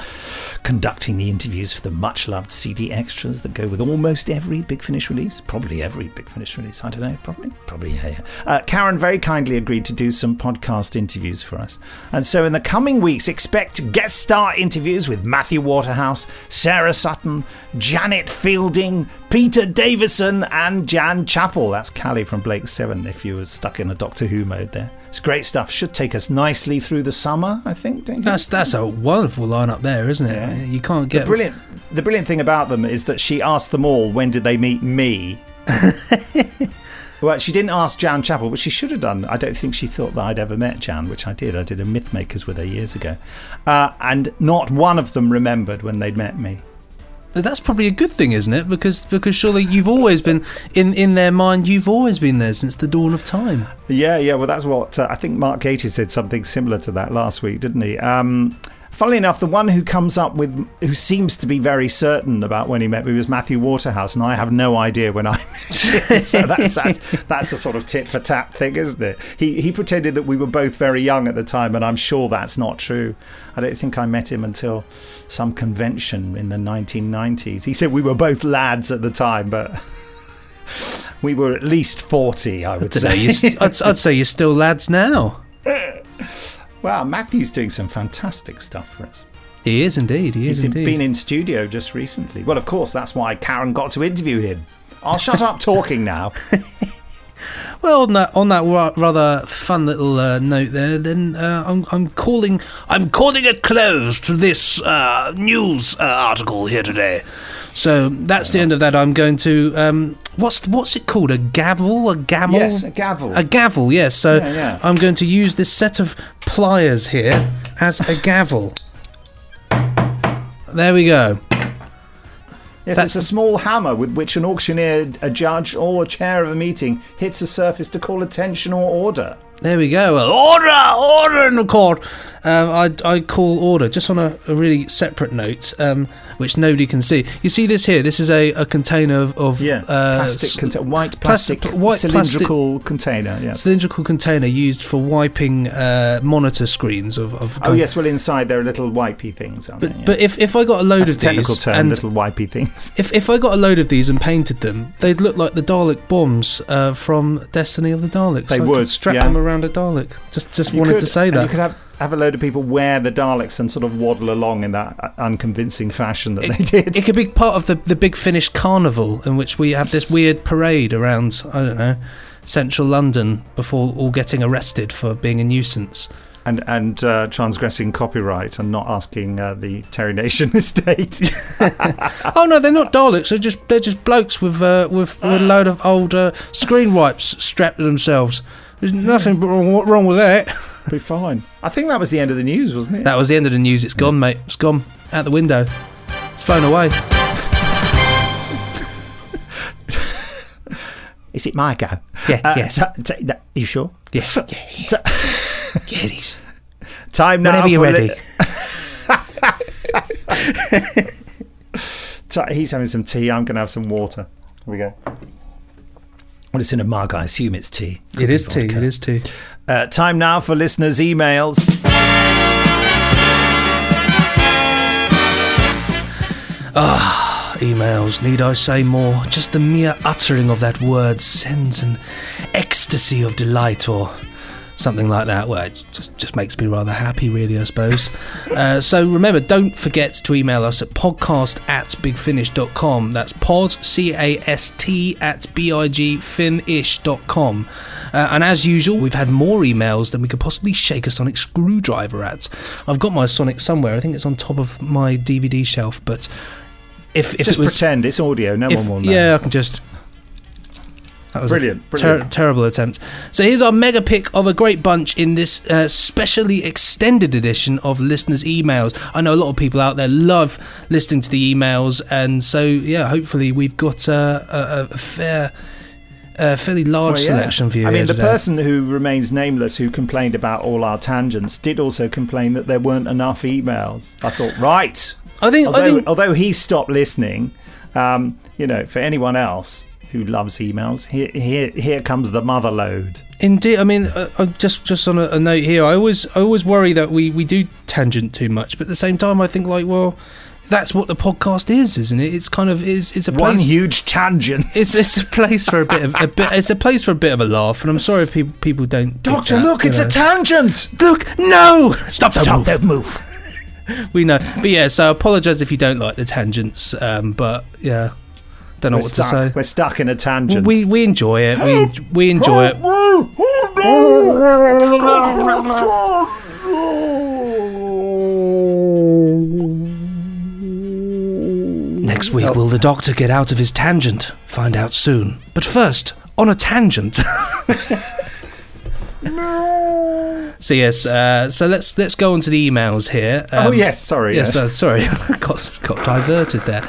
conducting the interviews for the much loved CD extras that go with almost every Big Finish release. Probably every Big Finish release. I don't know. Probably. Probably, yeah. Uh, Karen very kindly agreed to do some podcast interviews for us. And so in the coming weeks, expect guest star interviews with Matthew Waterhouse, Sarah Sutton, Janet Fielding, Peter Davison, and Jan Chappell. That's Cally from Blake 7 if you were stuck in a Doctor Who mode there. It's great stuff. Should take us nicely through the summer, I think. Don't you? That's that's a wonderful lineup there, isn't it? You can't get The brilliant, the brilliant thing about them is that she asked them all when did they meet me. *laughs* well, she didn't ask Jan Chappell, but she should have done. I don't think she thought that I'd ever met Jan, which I did. I did a Mythmakers with her years ago, uh, and not one of them remembered when they'd met me. That's probably a good thing, isn't it? Because because surely you've always been in in their mind. You've always been there since the dawn of time. Yeah, yeah. Well, that's what uh, I think. Mark Gatiss said something similar to that last week, didn't he? Um, funnily enough, the one who comes up with, who seems to be very certain about when he met me was Matthew Waterhouse, and I have no idea when I *laughs* met him. so that's, that's that's a sort of tit for tat thing, isn't it? He he pretended that we were both very young at the time, and I'm sure that's not true. I don't think I met him until some convention in the 1990s. He said we were both lads at the time, but. *laughs* We were at least 40, I would Dunno, uh, say. st- I'd, I'd say you're still lads now. *laughs* Wow, Matthew's doing some fantastic stuff for us. He is indeed. He is He's indeed. been in studio just recently. Well, of course, that's why Karen got to interview him. I'll shut up talking now. *laughs* Well, on that on that rather fun little uh, note there, then uh, I'm I'm calling I'm calling a close to this uh, news uh, article here today. So that's the end of that. I'm going to um, what's what's it called? A gavel? A gavel? Yes, a gavel. A gavel. Yes. So Yeah, yeah. I'm going to use this set of pliers here as a gavel. There we go. Yes, That's it's a small hammer with which an auctioneer, a judge, or a chair of a meeting hits a surface to call attention or order. There we go. Well, order, order in the court. um, I'd, I'd call order just on a, a really separate note, um, which nobody can see. You see this here? This is a, a container of, of Yeah, uh, plastic conta- white plastic- plastic, white cylindrical container. Yes. cylindrical container used for wiping uh, monitor screens of. of Oh yes, well inside there are little wipey things. Aren't But, there? Yeah. but if, if I got a load That's of a technical these term, and little wipey things. *laughs* if, if I got a load of these and painted them, they'd look like the Dalek bombs uh, from Destiny of the Daleks. They I could would, strap yeah. them around a Dalek. Just just You wanted could- to say that. Have, a load of people wear the Daleks and sort of waddle along in that uh, unconvincing fashion that they did. It could be part of the, the big Finish carnival in which we have this weird parade around, I don't know, central London before all getting arrested for being a nuisance. and and uh, transgressing copyright and not asking uh, the Terry Nation *laughs* estate. *laughs* oh no, they're not Daleks. They're just they're just blokes with uh, with, with a load of old uh, screen wipes strapped to themselves. There's nothing wrong, wrong with that. Be fine. I think that was the end of the news, wasn't it? That was the end of the news. It's gone, mate. It's gone out the window. It's flown away. *laughs* Is it my go? Yeah, Uh, yeah. t- t- that- you sure? Yeah, yeah, yeah. *laughs* yeah, it is. Time now. Whenever you're for ready. *laughs* Ti- he's having some tea. I'm going to have some water. Here we go. Well, it's in a mug. I assume it's tea. It is tea. It is tea. Uh, time now for listeners' emails. Ah, emails. Need I say more? Just the mere uttering of that word sends an ecstasy of delight or something like that. Well, it just, just makes me rather happy, really, I suppose. uh, so remember, don't forget to email us at podcast at bigfinish.com. That's pod, C A S T, at bigfinish.com. Uh, and as usual, we've had more emails than we could possibly shake a sonic screwdriver at. I've got my sonic somewhere. I think it's on top of my DVD shelf, but if, if Just it was pretend it's audio. No if- one will know. Yeah, I can just. That was a Brilliant, ter- terrible attempt. So here's our mega pick of a great bunch in this uh, specially extended edition of listeners' emails. I know a lot of people out there love listening to the emails, and so yeah, hopefully we've got uh, a, a fair, a fairly large Well, yeah. selection for you. I mean, the today. person who remains nameless who complained about all our tangents did also complain that there weren't enough emails. I thought, right. I think, although, I think although he stopped listening, um, you know, for anyone else who loves emails, here, here, here comes the mother load. Indeed, I mean, uh, uh, just just on a, a note here, I always I always worry that we we do tangent too much, but at the same time, I think like, well, that's what the podcast is, isn't it? It's kind of it's it's a One huge tangent. It's it's a place for a bit of a bit. It's a place for a bit of a laugh, and I'm sorry if people people don't. Doctor, that, look, it's know. a tangent. Look, no! Stop, don't Stop, move. don't move. *laughs* we know, but yeah. So I apologise if you don't like the tangents, um, but yeah, don't know We're what stuck, to say. We're stuck in a tangent. We we enjoy it. We we enjoy it. Next week, will the doctor get out of his tangent? Find out soon. But first, on a tangent. *laughs* no. so yes, uh, so let's let's go on to the emails here. Oh, yes, sorry, Yes, yes. uh, sorry, *laughs* got got diverted there.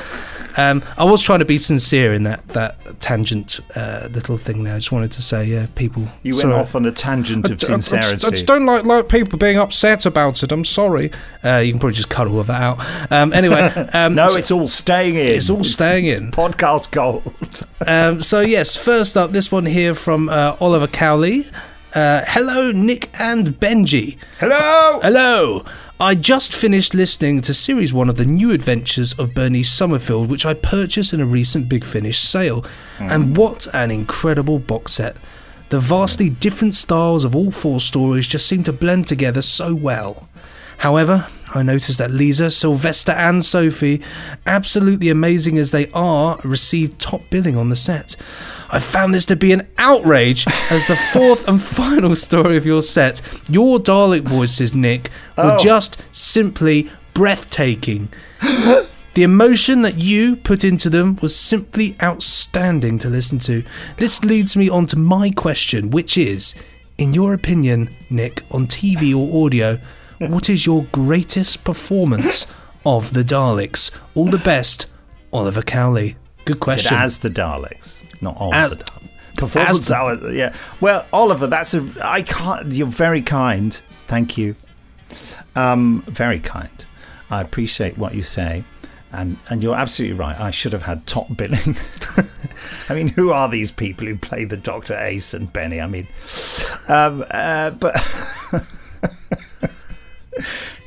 Um, I was trying to be sincere in that that tangent uh, little thing there. I just wanted to say, yeah, people. You went sorry. off on a tangent of I- I- I just- sincerity. I just don't like, like people being upset about it. I'm sorry. Uh, you can probably just cut all of that out. Um, anyway, *laughs* um, no, so- it's all staying in. It's all staying it's in. Podcast gold. *laughs* um, so yes, first up, this one here from uh, Oliver Cowley. Uh, hello, Nick and Benji. Hello. Hello. I just finished listening to series one of the new adventures of Bernice Summerfield, which I purchased in a recent Big Finish sale. And mm. what an incredible box set! The vastly mm. different styles of all four stories just seem to blend together so well. However, I noticed that Lisa, Sylvester, and Sophie, absolutely amazing as they are, received top billing on the set. I found this to be an outrage as the fourth and final story of your set, your Dalek voices, Nick, were Oh. just simply breathtaking. *gasps* The emotion that you put into them was simply outstanding to listen to. This leads me on to my question, which is in your opinion, Nick, on TV or audio, what is your greatest performance of the Daleks? All the best, Oliver Cowley. Good question. as the Daleks, not of As- the Daleks. Performance, as the- hour- yeah. Well, Oliver, that's a. I can't. You're very kind. Thank you. Um, very kind. I appreciate what you say. And, and you're absolutely right. I should have had top billing. *laughs* I mean, who are these people who play the Doctor Ace and Benny? I mean, um, uh, but *laughs*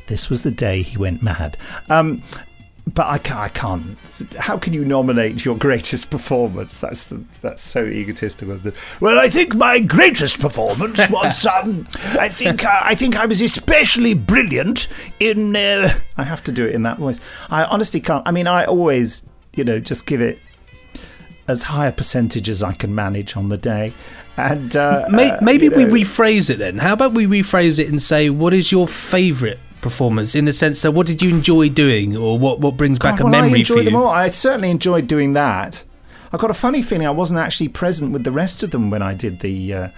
this was the day he went mad. Um, but I can't, I can't. How can you nominate your greatest performance? That's the, that's so egotistical, isn't it? Well, I think my greatest performance *laughs* was. Um, I think uh, I think I was especially brilliant in. Uh, I have to do it in that voice. I honestly can't. I mean, I always, you know, just give it as high a percentage as I can manage on the day. And uh, uh, maybe you we know- rephrase it then. How about we rephrase it and say, what is your favourite performance? In the sense that, what did you enjoy doing, or what what brings back God, a well, memory I enjoyed for them you? all. I certainly enjoyed doing that. I got a funny feeling I wasn't actually present with the rest of them when I did the uh,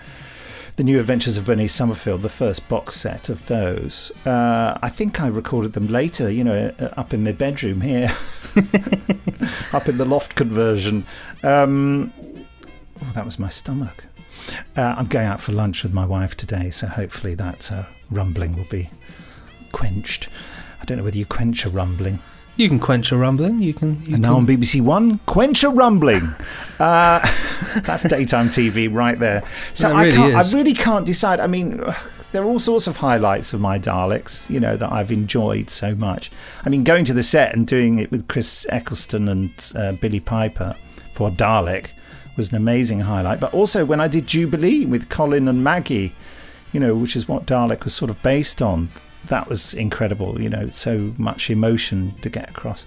the New Adventures of Bernice Summerfield, the first box set of those. Uh, I think I recorded them later, you know, uh, up in my bedroom here, *laughs* up in the loft conversion. Um, oh, that was my stomach. Uh, I'm going out for lunch with my wife today, so hopefully that uh, rumbling will be quenched. I don't know whether you quench a rumbling. You can quench a rumbling. You can. You And now on BBC One, quench a rumbling. *laughs* Uh, that's daytime TV right there. So That I really can't. is. I really can't decide. I mean, there are all sorts of highlights of my Daleks. You know that I've enjoyed so much. I mean, going to the set and doing it with Chris Eccleston and uh, Billie Piper for Dalek was an amazing highlight. But also when I did Jubilee with Colin and Maggie, you know, which is what Dalek was sort of based on. That was incredible. You know, so much emotion to get across.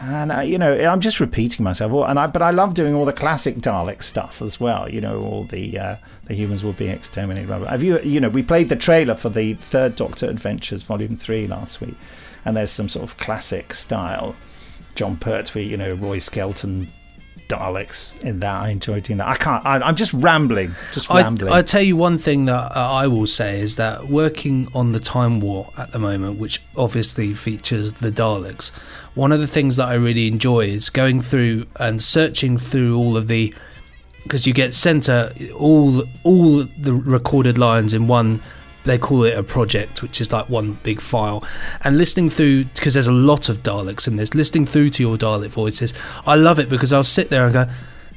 And uh, you know, I'm just repeating myself. And I, but I love doing all the classic Dalek stuff as well. You know, all the uh, the humans will be exterminated. Have you? You know, we played the trailer for the Third Doctor Adventures Volume Three last week, and there's some sort of classic style, Jon Pertwee, you know, Roy Skelton Daleks in that. I enjoyed doing that. I can't. I, I'm just rambling. Just I, rambling. I tell you one thing that uh, I will say is that working on the Time War at the moment, which obviously features the Daleks, one of the things that I really enjoy is going through and searching through all of the because you get sent a, all all the recorded lines in one they call it a project which is like one big file. And listening through because there's a lot of daleks in this listening through to your dalek voices i love it because i'll sit there and go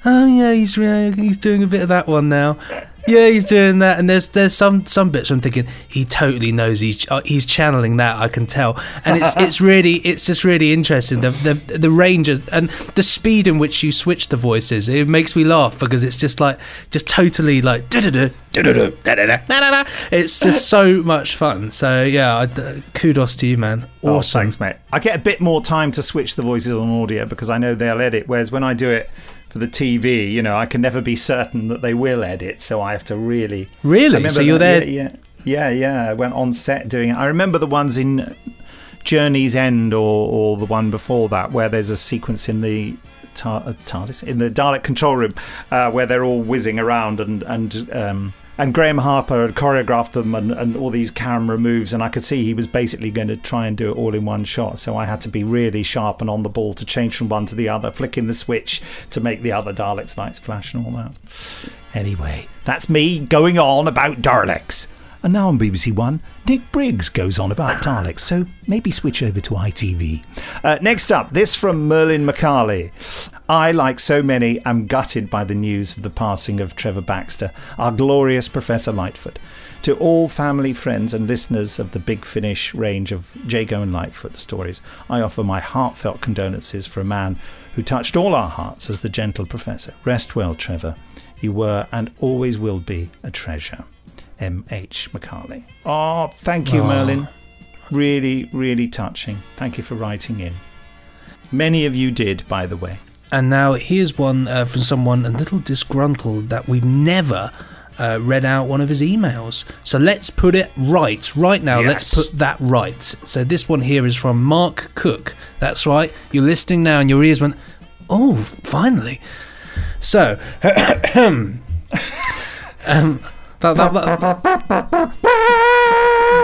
oh yeah he's he's doing a bit of that one now yeah he's doing that and there's there's some some bits i'm thinking he totally knows he's uh, he's channeling that i can tell and it's it's *laughs* really it's just really interesting the the the range is, and the speed in which you switch the voices it makes me laugh because it's just like just totally like da-da-da, da-da-da, da-da-da, da-da-da. it's just so *laughs* much fun so yeah I, kudos to you man Oh, awesome thanks, mate. I get a bit more time to switch the voices on audio because I know they'll edit. Whereas when I do it for the TV, you know, I can never be certain that they will edit, so I have to really. Really? So you're that- there- Yeah, yeah, yeah. I went on set doing it. I remember the ones in Journey's End or, or the one before that where there's a sequence in the. Uh, TARDIS in the Dalek control room, uh, where they're all whizzing around and and um, and Graeme Harper had choreographed them and, and all these camera moves, and I could see he was basically going to try and do it all in one shot. So I had to be really sharp and on the ball to change from one to the other, flicking the switch to make the other Daleks lights flash and all that. Anyway, that's me going on about Daleks. And now on BBC One, Nick Briggs goes on about Daleks, so maybe switch over to ITV. Uh, next up, this from Merlin McCarley. I, like so many, am gutted by the news of the passing of Trevor Baxter, our glorious Professor Litefoot. To all family, friends, and listeners of the Big Finish range of Jago and Litefoot stories, I offer my heartfelt condolences for a man who touched all our hearts as the gentle Professor. Rest well, Trevor. You were and always will be a treasure. M.H. Macaulay. Oh, thank you, Oh. Merlin. Really, really touching. Thank you for writing in. Many of you did, by the way. And now here's one uh, from someone a little disgruntled that we've never uh, read out one of his emails. So let's put it right. Right now, yes. let's put that right. So this one here is from Mark Cook. That's right. You're listening now and your ears went, oh, finally. So, *clears throat* um, that, that, that,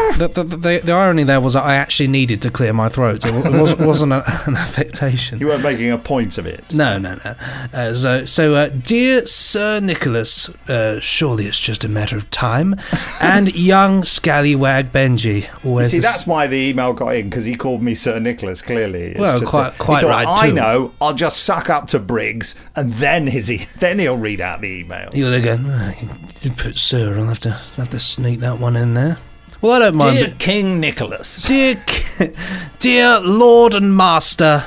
*laughs* the, the, the, the irony there was that I actually needed to clear my throat. It, was, wasn't a, *laughs* an affectation. You weren't making a point of it. No, no, no. Uh, so, so uh, dear Sir Nicholas, uh, surely it's just a matter of time, *laughs* and young scallywag Benji. Always see, that's why the email got in because he called me Sir Nicholas. Clearly, It's Well, quite- he quite thought, right I too." know. I'll just suck up to Briggs, and then his e- then he'll read out the email. You're there going, "Oh, you put Sir, I'll have to, have to sneak that one in there. Well, I don't mind. Dear but- King Nicholas, Dear, dear Lord and Master,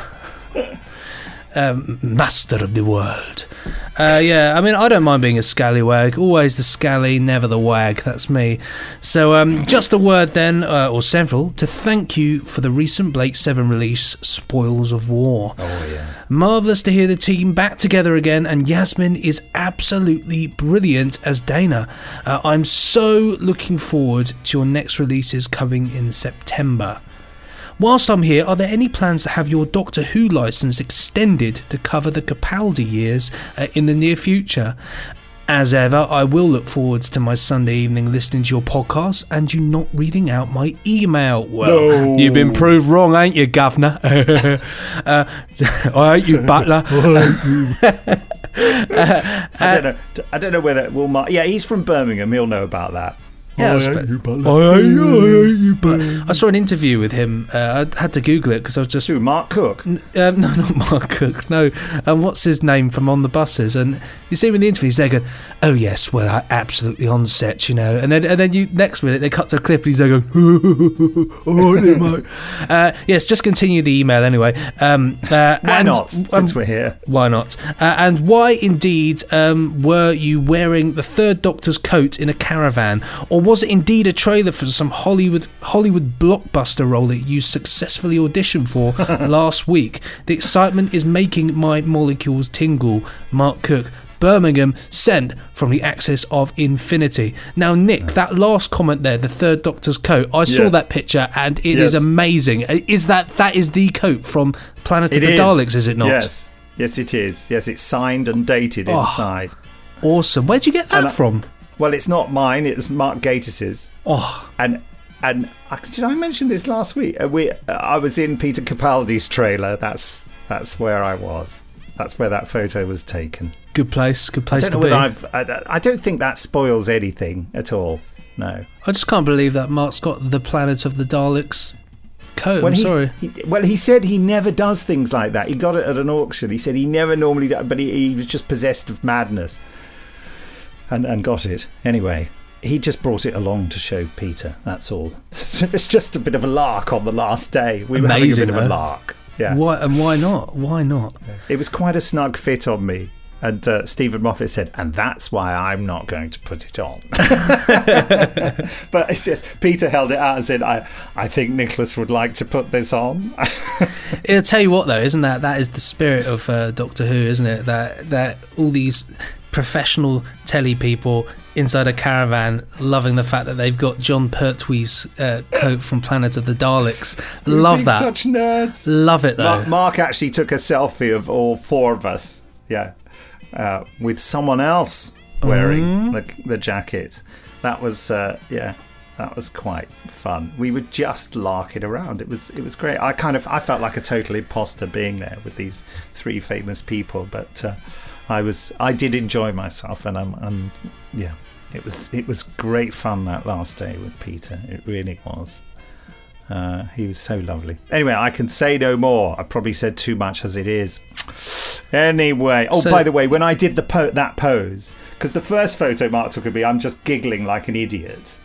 *laughs* um, Master of the world. Uh, yeah, I mean, I don't mind being a scallywag. Always the scally, never the wag. That's me. So, um, just a word then, uh, or several, to thank you for the recent Blake Seven release, Spoils of War. Oh yeah. Marvellous to hear the team back together again, and Yasmin is absolutely brilliant as Dayna. Uh, I'm so looking forward to your next releases coming in September. Whilst I'm here, are there any plans to have your Doctor Who license extended to cover the Capaldi years uh, in the near future? As ever, I will look forward to my Sunday evening listening to your podcast and you not reading out my email. Well, No. you've been proved wrong, ain't you, Governor? *laughs* *laughs* *laughs* uh, I hate you, Butler. I don't know. I don't know whether we'll. Mar- yeah, he's from Birmingham. He'll know about that. Yeah, I I spe- hate you, Butler. I hate you, I hate you, Butler. I saw an interview with him. Uh, I had to Google it because I was just. Who, Mark Cook? Um, *laughs* no, not Mark Cook. No. Um, what's his name from On the Buses? And you see him in the interview, he's there going, "Oh yes, well, I absolutely on set, you know." And then, and then you next minute they cut to a clip, and he's there going, *laughs* "Oh, mate." *laughs* Uh, yes, just continue the email anyway. Um, uh, Why and- not? Since we're here. why not? Uh, and why indeed um, were you wearing the third Doctor's coat in a caravan, or was it indeed a trailer for some Hollywood Hollywood blockbuster role that you successfully auditioned for *laughs* last week? The excitement is making my molecules tingle. Mark Cook. Birmingham sent from the axis of infinity. Now, Nick, that last comment there, the third Doctor's coat, I saw Yeah. that picture and it is Yes. amazing. Uh, Is that that is the coat from Planet of It the is. Daleks? Is it not? Yes. Yes, it is. Yes, it's signed and dated Oh. inside. Awesome. Where'd you get that I- from? Well, it's not mine. It's Mark Gatiss's. Oh, and and did I mention this last week? Uh, we uh, I was in Peter Capaldi's trailer. That's that's where I was. That's where that photo was taken. good place. Good I place don't to know be. I've. I, I don't think that spoils anything at all. No. I just can't believe that Mark's got the Planet of the Daleks coat. I'm sorry. He, well, he said he never does things like that. He got it at an auction. He said he never normally does, but he, he was just possessed of madness and, and got it. Anyway, he just brought it along to show Peter. That's all. *laughs* It's just a bit of a lark on the last day. We were having a Amazing, bit of a lark. Yeah. Why and why not? Why not? It was quite a snug fit on me. And uh, Steven Moffat said, and that's why I'm not going to put it on. *laughs* but it's just, Peter held it out and said, I, I think Nicholas would like to put this on. *laughs* I'll tell you what, though, isn't that that is the spirit of uh, Doctor Who, isn't it? That that all these professional telly people inside a caravan loving the fact that they've got Jon Pertwee's uh, coat from Planet of the Daleks. Love that. Such nerds. Love it though. Mark, Mark actually took a selfie of all four of us. Yeah. Uh, with someone else wearing Mm. the, the jacket. That was, uh, yeah. That was quite fun. We were just larking around. It was it was great. I kind of I felt like a total imposter being there with these three famous people, but uh, I was I did enjoy myself, and I'm, and yeah, it was it was great fun that last day with Peter. It really was. Uh, he was so lovely. Anyway, I can say no more. I probably said too much as it is. Anyway, oh So- by the way, when I did the po- that pose, because the first photo Mark took of me, I'm just giggling like an idiot.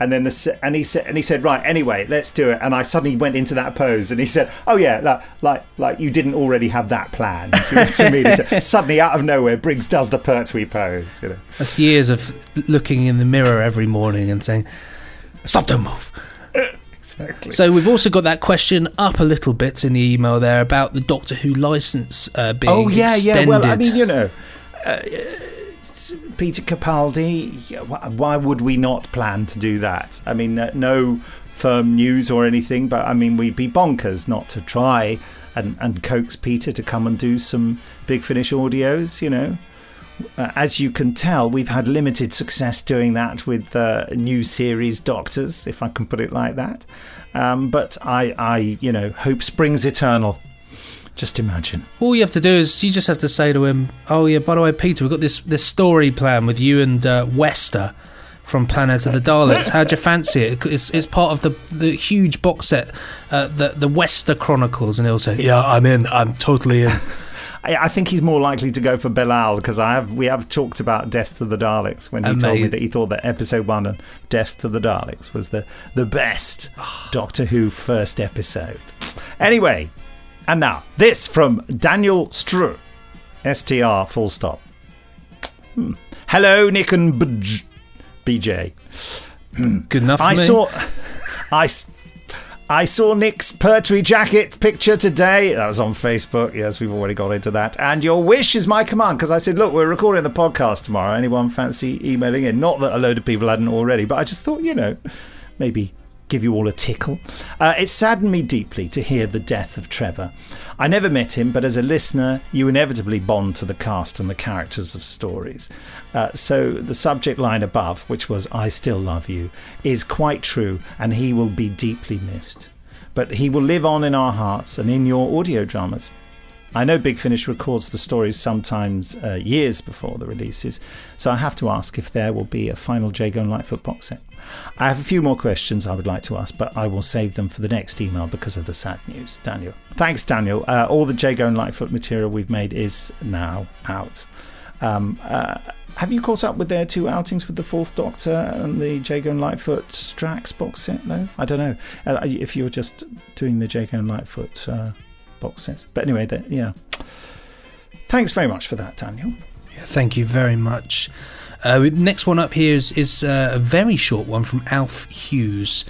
And then the and he said and he said right anyway let's do it and I suddenly went into that pose and he said oh yeah like like, like you didn't already have that plan. to, me said, suddenly out of nowhere Briggs does the Pertwee pose you know That's years of looking in the mirror every morning and saying, "Stop! Don't move." *laughs* exactly So we've also got that question up a little bit in the email there about the Doctor Who license uh, being Oh yeah, extended. yeah. Well, I mean, you know, uh, Peter Capaldi. Why would we not plan to do that? I mean, uh, no firm news or anything, but I mean, we'd be bonkers not to try and and coax Peter to come and do some Big Finish audios. You know, Uh, as you can tell, we've had limited success doing that with uh, new series Doctors, if I can put it like that. Um, but I, I, you know, hope springs eternal. Just imagine. All you have to do is you just have to say to him, "Oh yeah, by the way, Peter, we've got this this story plan with you and uh, Wester from Planet of the Daleks. How'd you fancy it? It's, it's part of the the huge box set, uh, the the Wester Chronicles." And he'll say, "Yeah, I'm in. I'm totally in." *laughs* I, I think he's more likely to go for Bellal because I have we have talked about Death to the Daleks when he told me that he thought that episode one and Death to the Daleks was the the best *sighs* Doctor Who first episode. Anyway, and now this from Daniel Stru, STR full stop. Hmm. Hello, Nick and Bj- BJ. Good enough. For I me. saw, I, I saw Nick's Pertwee jacket picture today. That was on Facebook. Yes, we've already got into that. And your wish is my command because I said, look, we're recording the podcast tomorrow. Anyone fancy emailing in? Not that a load of people hadn't already, but I just thought, you know, maybe give you all a tickle. Uh, it saddened me deeply to hear the death of Trevor. I never met him, but as a listener, you inevitably bond to the cast and the characters of stories. Uh, so the subject line above, which was I still love you, is quite true, and he will be deeply missed. But he will live on in our hearts and in your audio dramas. I know Big Finish records the stories sometimes uh, years before the releases, so I have to ask if there will be a final Jago and Litefoot box set. I have a few more questions I would like to ask, but I will save them for the next email because of the sad news. Daniel. Thanks, Daniel. Uh, all the Jago and Litefoot material we've made is now out. Um, uh, have you caught up with their two outings with the Fourth Doctor and the Jago and Litefoot Strax box set, though? I don't know. Uh, if you're just doing the Jago and Litefoot uh, box sets. But anyway, the, yeah. Thanks very much for that, Daniel. Yeah, thank you very much. Uh, next one up here is, is uh, a very short one from Alf Hughes,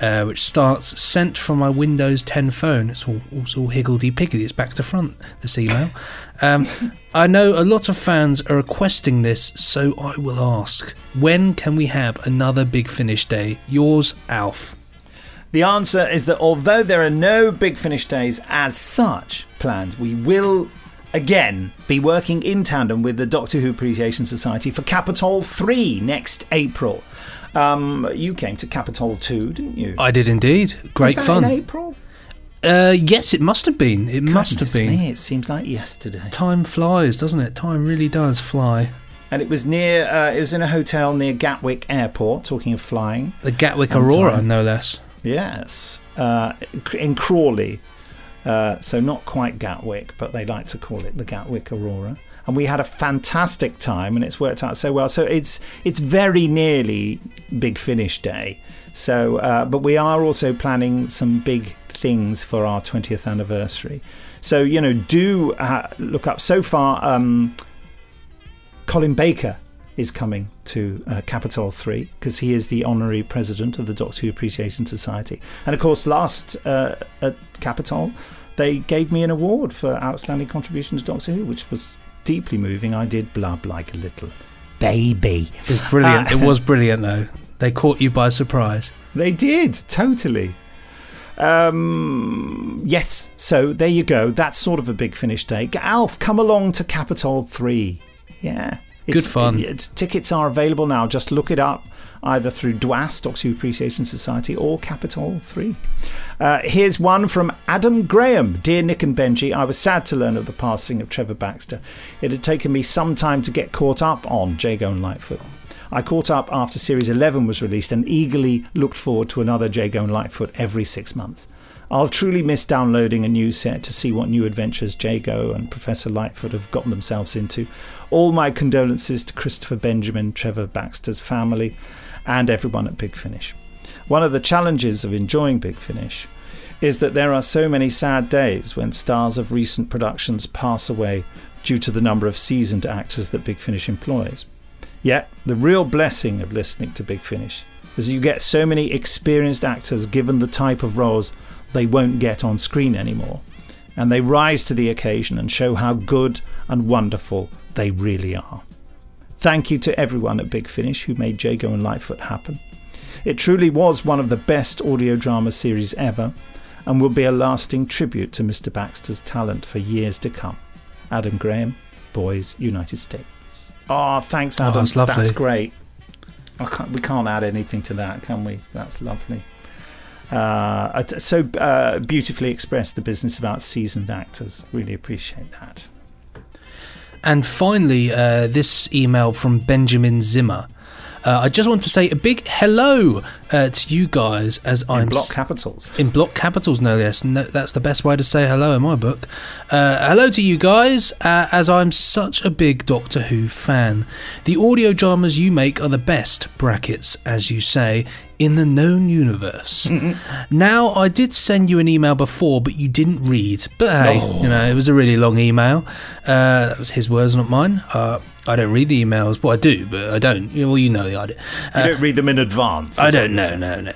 uh, which starts sent from my Windows 10 phone. It's all, it's all higgledy piggledy. It's back to front, this email. Um, *laughs* I know a lot of fans are requesting this, so I will ask when can we have another Big Finish Day? Yours, Alf. The answer is that although there are no Big Finish days as such planned, we will again be working in tandem with the Doctor Who Appreciation Society for Capitol 3 next April. Um, you came to Capitol 2, didn't you? I did indeed. Great fun. in April? Uh, yes, it must have been. It must have been. me, it seems like yesterday. Time flies, doesn't it? Time really does fly. And it was near, uh, it was in a hotel near Gatwick Airport, talking of flying. The Gatwick Arora, uh, no less. Yes, uh, in Crawley. Uh, so not quite Gatwick, but they like to call it the Gatwick Arora. And we had a fantastic time, and it's worked out so well. So it's it's very nearly Big Finish Day. So, uh, but we are also planning some big things for our 20th anniversary. So you know, do uh, look up. So far, um, Colin Baker is coming to uh, Capitol 3 because he is the honorary president of the Doctor Who Appreciation Society. And of course, last uh, at Capitol, they gave me an award for outstanding contribution to Doctor Who, which was deeply moving. I did blub like a little baby. It was brilliant. Uh, it was brilliant, though. They caught you by surprise. They did, totally. Um, yes, so there you go. That's sort of a big finish day. Alf, come along to Capitol 3. Yeah. Good fun. it's- tickets are available now. Just look it up either through DWAS, Doctor Appreciation Society, or Capitol 3. Uh, here's one from Adam Graham. Dear Nick and Benji, I was sad to learn of the passing of Trevor Baxter. It had taken me some time to get caught up on Jago and Litefoot. I caught up after Series 11 was released and eagerly looked forward to another Jago and Litefoot every six months. I'll truly miss downloading a new set to see what new adventures Jago and Professor Litefoot have gotten themselves into. All my condolences to Christopher Benjamin, Trevor Baxter's family, and everyone at Big Finish. One of the challenges of enjoying Big Finish is that there are so many sad days when stars of recent productions pass away due to the number of seasoned actors that Big Finish employs. Yet, the real blessing of listening to Big Finish is you get so many experienced actors given the type of roles they won't get on screen anymore, and they rise to the occasion and show how good and wonderful they really are. Thank you to everyone at Big Finish who made Jago and Litefoot happen. It truly was one of the best audio drama series ever, and will be a lasting tribute to Mr. Baxter's talent for years to come. Adam Graham, Boise, United States. Oh, thanks, Oh, Adam. that's lovely. That's great. I can't, we can't add anything to that, can we? That's lovely. Uh, uh, so uh, beautifully expressed the business about seasoned actors. Really appreciate that. And finally, uh, this email from Benjamin Zimmer. Uh, I just want to say a big hello uh, to you guys as I'm block capitals. In block capitals, no less. No, that's the best way to say hello in my book. Uh, hello to you guys, uh, as I'm such a big Doctor Who fan. The audio dramas you make are the best, brackets, as you say, in the known universe. now, I did send you an email before, but you didn't read. But hey, Oh. you know, it was a really long email. Uh, that was his words, not mine. Uh, I don't read the emails. Well, I do, but I don't. Well, you know the idea. You don't uh, read them in advance. I don't know, no, no.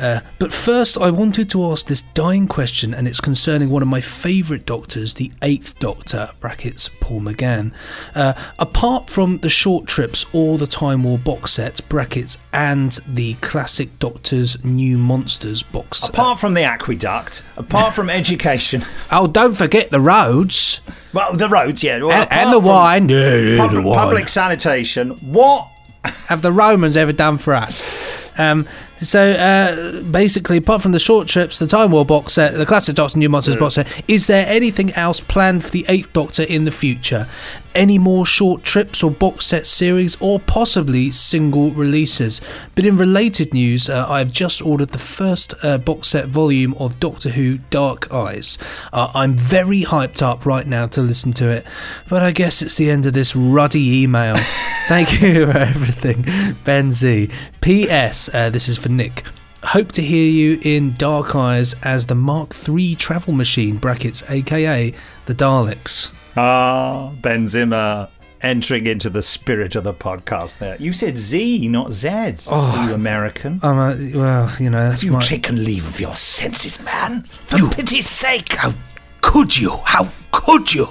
Uh, but first, I wanted to ask this dying question, and it's concerning one of my favourite doctors, the Eighth Doctor (brackets Paul McGann). Uh, apart from the short trips or the Time War box set (brackets) and the classic Doctor's New Monsters box. Apart from the aqueduct, apart from education. *laughs* Oh, don't forget the roads. Well, the roads, yeah. Well, And- and the wine. Yeah, yeah, Public, the wine. public sanitation. What? have the Romans ever done for us? Um, so uh, basically, apart from the short trips, the Time War box set, the classic Doctor New Monsters box set, is there anything else planned for the Eighth Doctor in the future? Any more short trips or box set series, or possibly single releases? But in related news, uh, I have just ordered the first uh, box set volume of Doctor Who Dark Eyes. Uh, I'm very hyped up right now to listen to it, but I guess it's the end of this ruddy email. *laughs* Thank you for everything, Ben Z. P.S. Uh, this is for Nick. Hope to hear you in Dark Eyes as the Mark III travel machine (brackets aka the Daleks). Ah, Ben Zimmer entering into the spirit of the podcast there. You said Z, not Z. Oh. you American. Um, uh, well, you know, Have you my- taken leave of your senses, man? For pity's sake. How could you? How could you?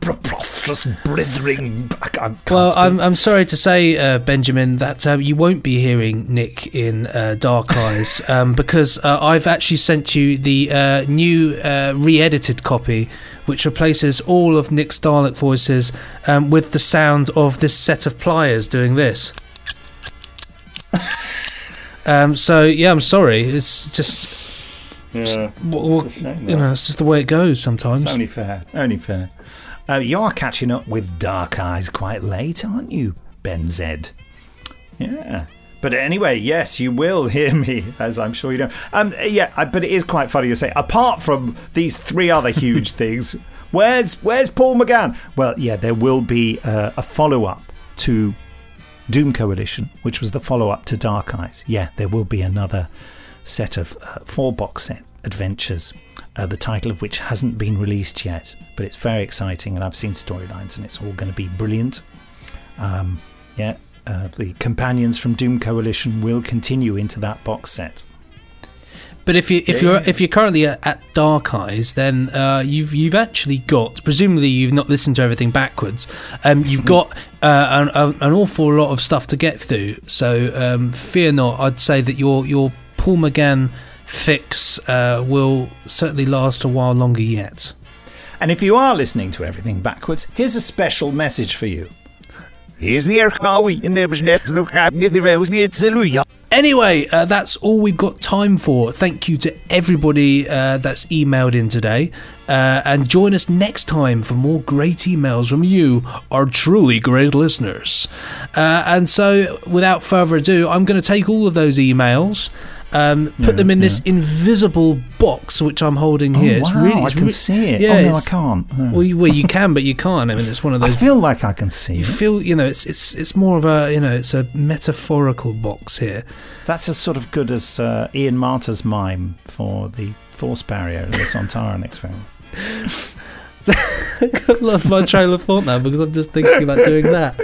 Preposterous blithering. Well. I'm, I'm sorry to say, uh, Benjamin, that uh, you won't be hearing Nick in uh, Dark *laughs* Eyes um, because uh, I've actually sent you the uh, new uh, re edited copy, which replaces all of Nick's Dalek voices um, with the sound of this set of pliers doing this. *laughs* um, so, yeah, I'm sorry. It's just. Yeah, it's shame, you know, it's just the way it goes sometimes. It's only fair. Only fair. Uh, you are catching up with Dark Eyes quite late, aren't you, Ben Zed? Yeah. But anyway, yes, you will *laughs* hear me, as I'm sure you know. Um, yeah, I- but it is quite funny you say. Apart from these three other huge *laughs* things, where's where's Paul McGann? Well, yeah, there will be uh, a follow up to Doom Coalition, which was the follow up to Dark Eyes. Yeah, there will be another set of uh, four box set adventures, uh, the title of which hasn't been released yet, but it's very exciting, and I've seen storylines, and it's all going to be brilliant. Um, yeah, uh, the companions from Doom Coalition will continue into that box set. But if you if Yeah, you're if you're currently at, at Dark Eyes, then uh, you've you've actually got presumably you've not listened to everything backwards. Um, you've got uh, an, an awful lot of stuff to get through. So um, fear not. I'd say that your your Paul McGann fix uh, will certainly last a while longer yet. And if you are listening to everything backwards, here's a special message for you. Anyway, uh, that's all we've got time for. Thank you to everybody uh, that's emailed in today. Uh, and join us next time for more great emails from you, our truly great listeners. Uh, and so, without further ado, I'm going to take all of those emails. Um, put Yeah, them in this invisible box which I'm holding Oh, here. it's wow, really, I can re- see it. Yeah, Oh, no, I can't. Oh. Well, you, well, you can, but you can't. I mean, it's one of those. I feel like I can see You it. feel, you know, it's it's it's more of a, you know, it's a metaphorical box here. That's as sort of good as uh, Ian Marter's mime for the force barrier in the Sontaran experiment. I *laughs* *laughs* love my trailer thought now because I'm just thinking about doing that.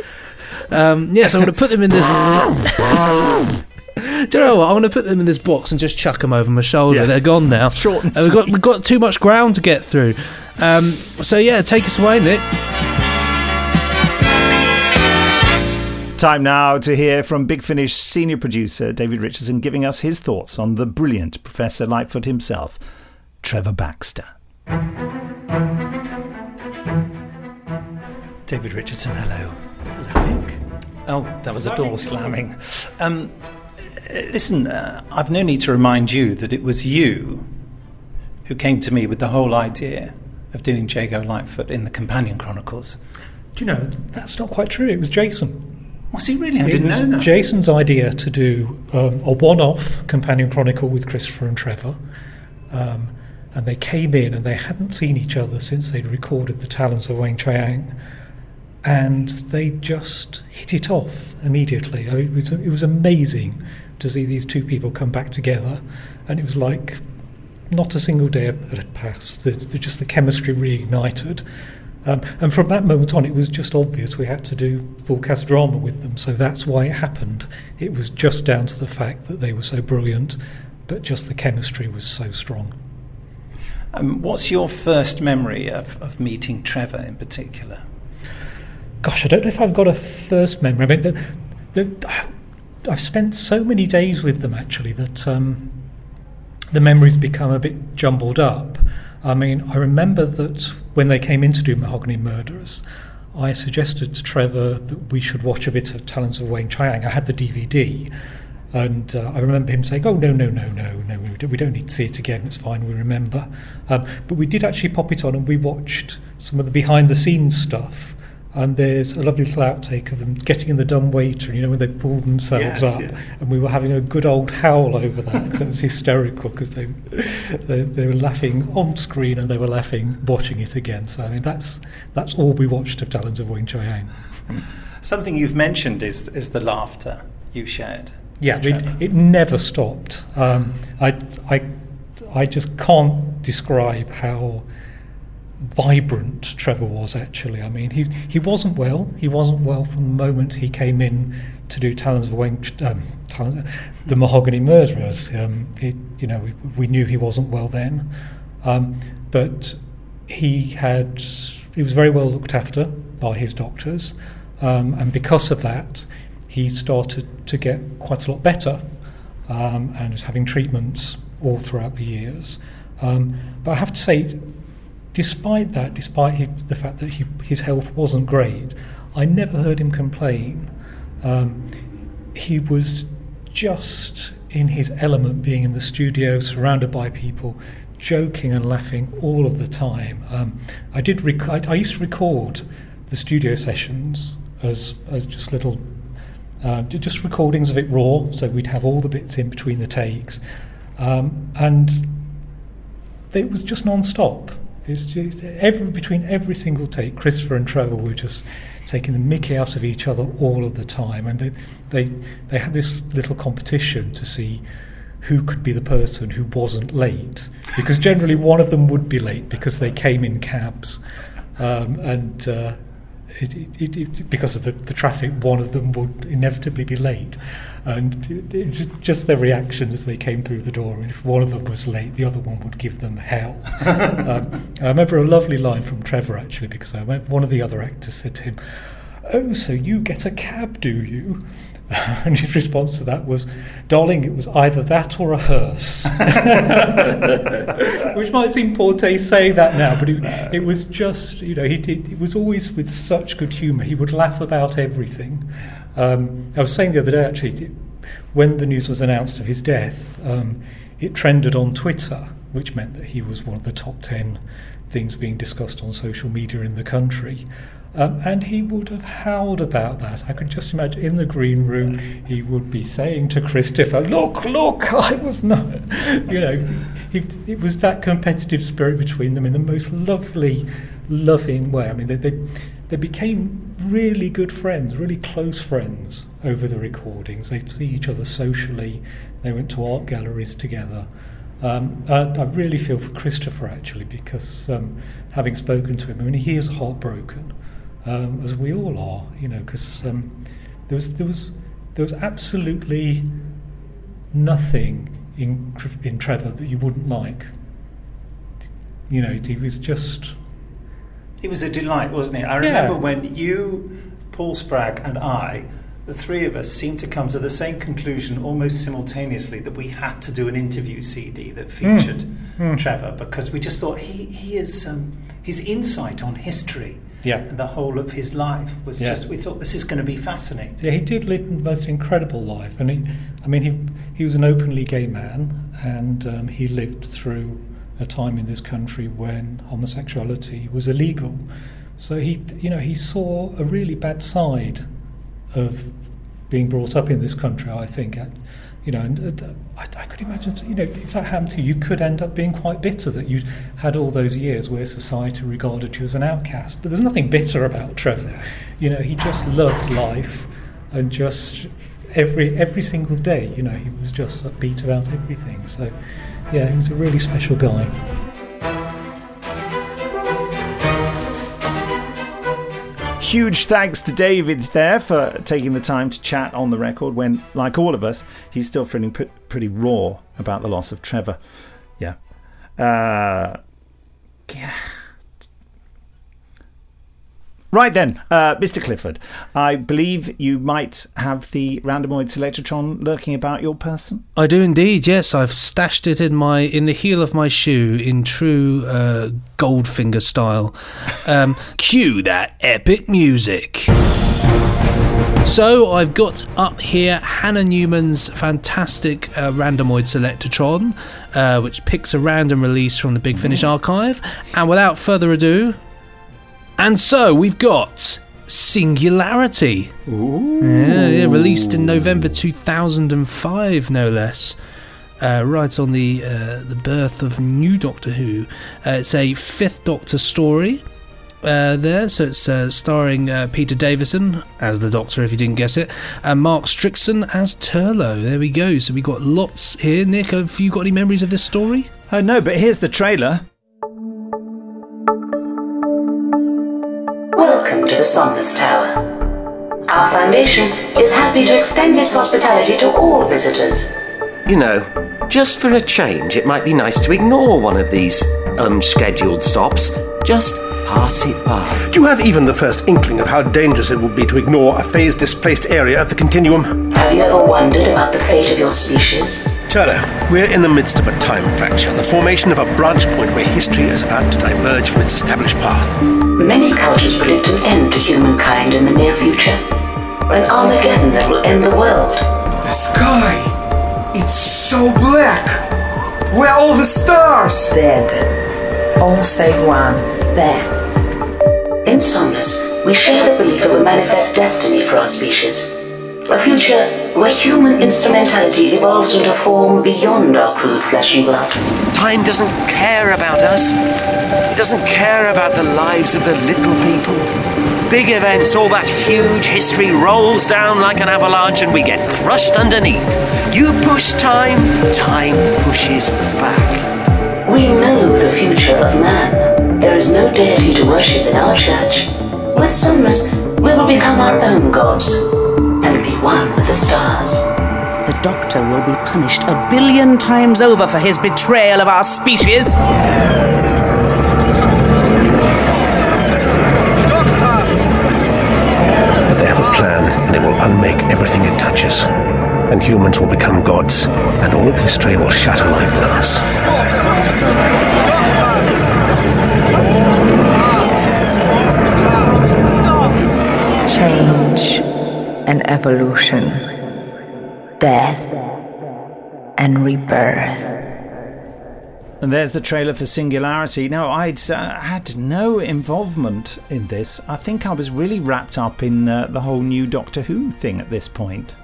Um, yeah, so I'm going to put them in this. *laughs* *laughs* Do you know what? I'm going to put them in this box and just chuck them over my shoulder. Yeah. They're gone now. *laughs* Short and Uh, we've got we've got too much ground to get through. Um, so yeah, take us away, Nick. Time now to hear from Big Finish senior producer David Richardson giving us his thoughts on the brilliant Professor Litefoot himself, Trevor Baxter. David Richardson, hello. Hello, Nick. Oh, that was a door slamming. Um, listen, uh, I've no need to remind you that it was you who came to me with the whole idea of doing Jago Litefoot in the Companion Chronicles. Do you know, that's not quite true. It was Jason. Was he really? I it didn't was know that. Jason's idea to do um, a one off Companion Chronicle with Christopher and Trevor. Um, and they came in and they hadn't seen each other since they'd recorded The Talons of Weng Chiang. And they just hit it off immediately. I mean, it, was, it was amazing to see these two people come back together. And it was like not a single day had passed. The, the, just the chemistry reignited. Um, and from that moment on, it was just obvious we had to do full cast drama with them. So that's why it happened. It was just down to the fact that they were so brilliant, but just the chemistry was so strong. Um, what's your first memory of, of meeting Trevor in particular? Gosh, I don't know if I've got a first memory. I mean, the, the, I've spent so many days with them actually that um, the memories become a bit jumbled up. I mean, I remember that when they came in to do Mahogany Murderers, I suggested to Trevor that we should watch a bit of Talons of Weng Chiang. I had the DVD, and uh, I remember him saying, "Oh no, no, no, no, no, we don't need to see it again. It's fine. We remember." Um, but we did actually pop it on, and we watched some of the behind-the-scenes stuff. And there's a lovely little outtake of them getting in the dumb waiter, you know, when they pull themselves Yes, up. yeah. And we were having a good old howl over that because it was hysterical because they, they they were laughing on screen and they were laughing watching it again. So I mean, that's that's all we watched of Talons of Weng Chiang Something you've mentioned is, is the laughter you shared. Yeah, it, it never stopped. Um, I, I, I just can't describe how vibrant Trevor was actually. I mean, he, he wasn't well. He wasn't well from the moment he came in to do Talons of Wayne, um, Talon, the Mahogany Murderers. Um, it, you know, we, we knew he wasn't well then. Um, but he had, he was very well looked after by his doctors. Um, and because of that, he started to get quite a lot better um, and was having treatments all throughout the years. Um, but I have to say, despite that, despite he, the fact that he, his health wasn't great, I never heard him complain. Um, he was just in his element, being in the studio, surrounded by people, joking and laughing all of the time. Um, I did. Rec- I, I used to record the studio sessions as as just little, uh, just recordings of it raw. So we'd have all the bits in between the takes, um, and it was just non-stop. It's just every between every single take, Christopher and Trevor were just taking the mickey out of each other all of the time, and they they they had this little competition to see who could be the person who wasn't late, because generally one of them would be late because they came in cabs, um, and. Uh, it, it, it, because of the, the traffic, one of them would inevitably be late. And just their reactions as they came through the door. I mean, if one of them was late, the other one would give them hell. *laughs* um, I remember a lovely line from Trevor, actually, because I remember one of the other actors said to him, Oh, so you get a cab, do you? *laughs* And his response to that was, Darling, it was either that or a hearse. *laughs* Which might seem poor taste saying that now, but it, it was just, you know, he did, it was always with such good humour. He would laugh about everything. Um, I was saying the other day, actually, when the news was announced of his death, um, it trended on Twitter, which meant that he was one of the top 10 things being discussed on social media in the country. Um, and he would have howled about that. I could just imagine in the green room, he would be saying to Christopher, Look, look, *laughs* I was not. You know, he, it was that competitive spirit between them in the most lovely, loving way. I mean, they, they, they became really good friends, really close friends over the recordings. They'd see each other socially, they went to art galleries together. Um, I, I really feel for Christopher actually because um, having spoken to him, I mean, he is heartbroken, um, as we all are, you know, because um, there was there was there was absolutely nothing in in Trevor that you wouldn't like. You know, he was just He was a delight, wasn't he? I Yeah. remember when you, Paul Spragg, and I, the three of us, seemed to come to the same conclusion almost simultaneously that we had to do an interview CD that featured Mm. Trevor because we just thought he, he is um, his insight on history Yeah. The whole of his life was Yeah. just, we thought this is going to be fascinating. Yeah, he did live the most incredible life, and he, I mean, he he was an openly gay man, and um, he lived through a time in this country when homosexuality was illegal. So he, you know, he saw a really bad side of being brought up in this country. I think, you know, and uh, I, I could imagine, you know, if that happened to you, you could end up being quite bitter that you had all those years where society regarded you as an outcast. But there's nothing bitter about Trevor. You know, he just loved life and just every every single day, you know, he was just upbeat about everything. So, yeah, he was a really special guy. Huge thanks to David there for taking the time to chat on the record when, like all of us, he's still feeling pre- pretty raw about the loss of Trevor. Yeah. Uh, yeah. Right then, uh, Mr. Clifford, I believe you might have the Randomoid Selectortron lurking about your person. I do indeed. Yes, I've stashed it in my in the heel of my shoe in true uh, Goldfinger style. Um, *laughs* cue that epic music. So I've got up here Hannah Newman's fantastic uh, Randomoid Selectortron, uh, which picks a random release from the Big Finish archive. And without further ado, and so we've got Singularity. Ooh. Yeah, yeah, released in November 2005, no less. Uh, right on the uh, the birth of new Doctor Who. Uh, it's a fifth Doctor story. Uh, there, so it's uh, starring uh, Peter Davison as the Doctor, if you didn't guess it, and Mark Strickson as Turlough. There we go. So we've got lots here. Nick, have you got any memories of this story? Uh, no, but here's the trailer. Welcome to the Somnus Tower. Our foundation is happy to extend its hospitality to all visitors. You know, just for a change, it might be nice to ignore one of these unscheduled stops. Just pass it by. Do you have even the first inkling of how dangerous it would be to ignore a phase displaced area of the continuum? Have you ever wondered about the fate of your species? Turlough, we're in the midst of a time fracture, the formation of a branch point where history is about to diverge from its established path. Many cultures predict an end to humankind in the near future. An Armageddon that will end the world. The sky! It's so black! Where are all the stars? Dead. All save one. There. In Somnus, we share the belief of a manifest destiny for our species. A future where human instrumentality evolves into a form beyond our crude flesh and blood. Time doesn't care about us. It doesn't care about the lives of the little people. Big events, all that huge history rolls down like an avalanche and we get crushed underneath. You push time, time pushes back. We know the future of man. There is no deity to worship in our church. With Somnus, we will become our own gods one with the stars. The Doctor will be punished a billion times over for his betrayal of our species. But they have a plan, and it will unmake everything it touches. And humans will become gods, and all of history will shatter like glass. Change and evolution. Death and rebirth. And there's the trailer for Singularity. Now, I'd uh, had no involvement in this. I think I was really wrapped up in uh, the whole new Doctor Who thing at this point.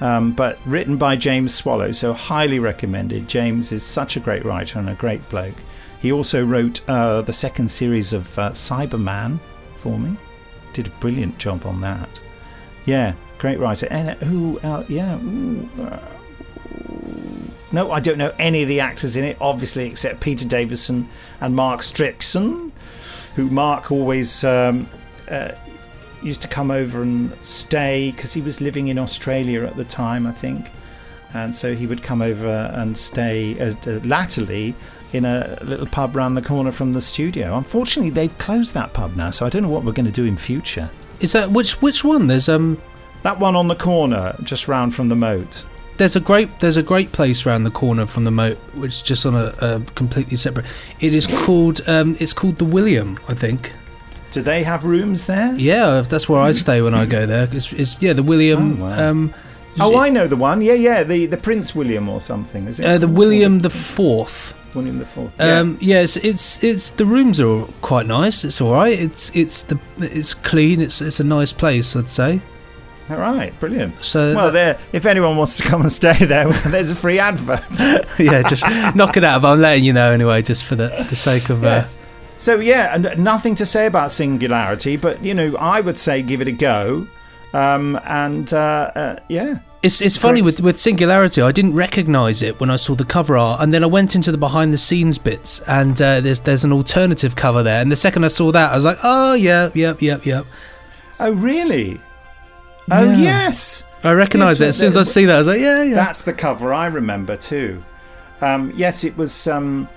Um, but written by James Swallow, so highly recommended. James is such a great writer and a great bloke. He also wrote uh, the second series of uh, Cyberman for me. Did a brilliant job on that. Yeah, great writer. And uh, who? Uh, yeah. No, I don't know any of the actors in it, obviously, except Peter Davison and Mark Strickson, who Mark always um, uh, used to come over and stay because he was living in Australia at the time, I think. And so he would come over and stay uh, uh, latterly in a little pub round the corner from the studio. Unfortunately, they've closed that pub now, so I don't know what we're going to do in future. Is that which which one? There's um that one on the corner, just round from the moat. There's a great there's a great place round the corner from the moat, which is just on a, a completely separate. It is called um, it's called the William, I think. Do they have rooms there? Yeah, that's where I stay when I go there. It's, it's yeah, the William. um, Oh, I know the one. Yeah, yeah, the the Prince William or something. Is it? uh, the William the Fourth. William the Fourth. Um, yeah, it's, it's it's the rooms are quite nice. It's all right. It's it's the it's clean. It's it's a nice place. I'd say. All right, brilliant. So well, there. If anyone wants to come and stay there, *laughs* there's a free advert. *laughs* yeah, just knock it out. But I'm letting you know anyway, just for the, the sake of. Yes. So yeah, and nothing to say about Singularity, but you know, I would say give it a go. Um, and uh, uh, yeah, It's it's funny with with Singularity. I didn't recognise it when I saw the cover art, and then I went into the behind the scenes bits, and uh, there's there's an alternative cover there. And the second I saw that, I was like, oh yeah, yep, yep, yep. Oh really? Oh Yeah. yes. I recognise Yes, it as soon as I see that. I was like, yeah, yeah. That's the cover I remember too. Um, yes, it was. Um,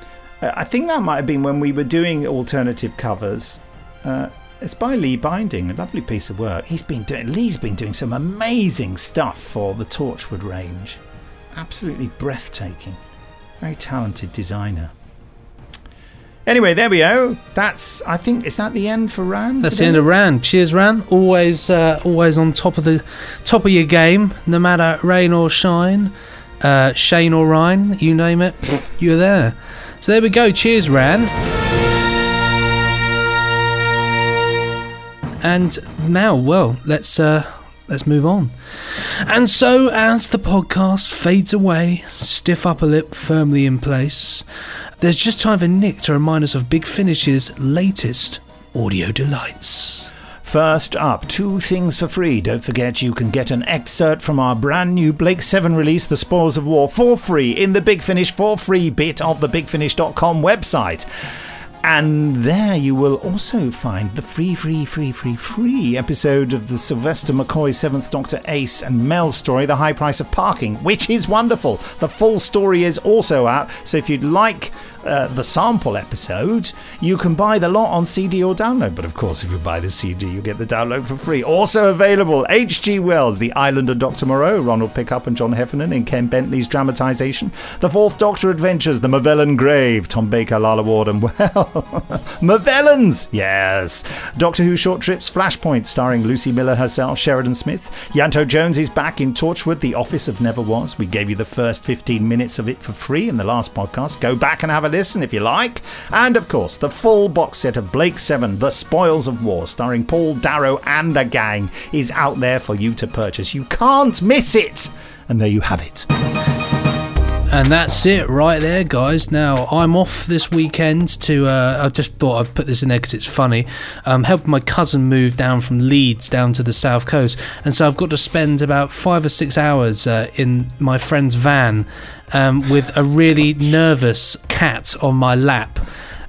uh, I think that might have been when we were doing alternative covers. Uh, it's by Lee Binding, a lovely piece of work. He's been doing. Lee's been doing some amazing stuff for the Torchwood range. Absolutely breathtaking. Very talented designer. Anyway, there we go. That's. I think is that the end for Rand. That's the end of Ran. Cheers, Ran. Always, uh, always on top of the top of your game, no matter rain or shine, uh, Shane or Ryan, you name it, you're there. So there we go. Cheers, Ran. And now, well, let's uh, let's move on. And so, as the podcast fades away, stiff upper lip firmly in place, there's just time for Nick to remind us of Big Finish's latest audio delights. First up, two things for free. Don't forget you can get an excerpt from our brand new Blake's 7 release, The Spoils of War, for free in the Big Finish for free bit of the BigFinish.com website. And there you will also find the free, free, free, free, free episode of the Sylvester McCoy 7th Doctor Ace and Mel story, The High Price of Parking, which is wonderful. The full story is also out, so if you'd like uh, the sample episode, you can buy the lot on CD or download. But of course, if you buy the CD, you get the download for free. Also available, H.G. Wells, The Island of Dr. Moreau, Ronald Pickup and John Heffernan in Ken Bentley's dramatisation. The Fourth Doctor Adventures, The Movellan Grave, Tom Baker, Lalla Ward, and *laughs* well, Movellans, yes. Doctor Who Short Trips, Flashpoint, starring Lucy Miller herself, Sheridan Smith. Ianto Jones is back in Torchwood, The Office of Never Was. We gave you the first 15 minutes of it for free in the last podcast. Go back and have a listen if you like. And of course, the full box set of Blake's 7, The Spoils of War, starring Paul Darrow and the gang, is out there for you to purchase. You can't miss it! And there you have it. And that's it right there, guys. Now, I'm off this weekend to. Uh, I just thought I'd put this in there because it's funny. Um, helping my cousin move down from Leeds down to the south coast. And so I've got to spend about five or six hours uh, in my friend's van um, with a really nervous cat on my lap.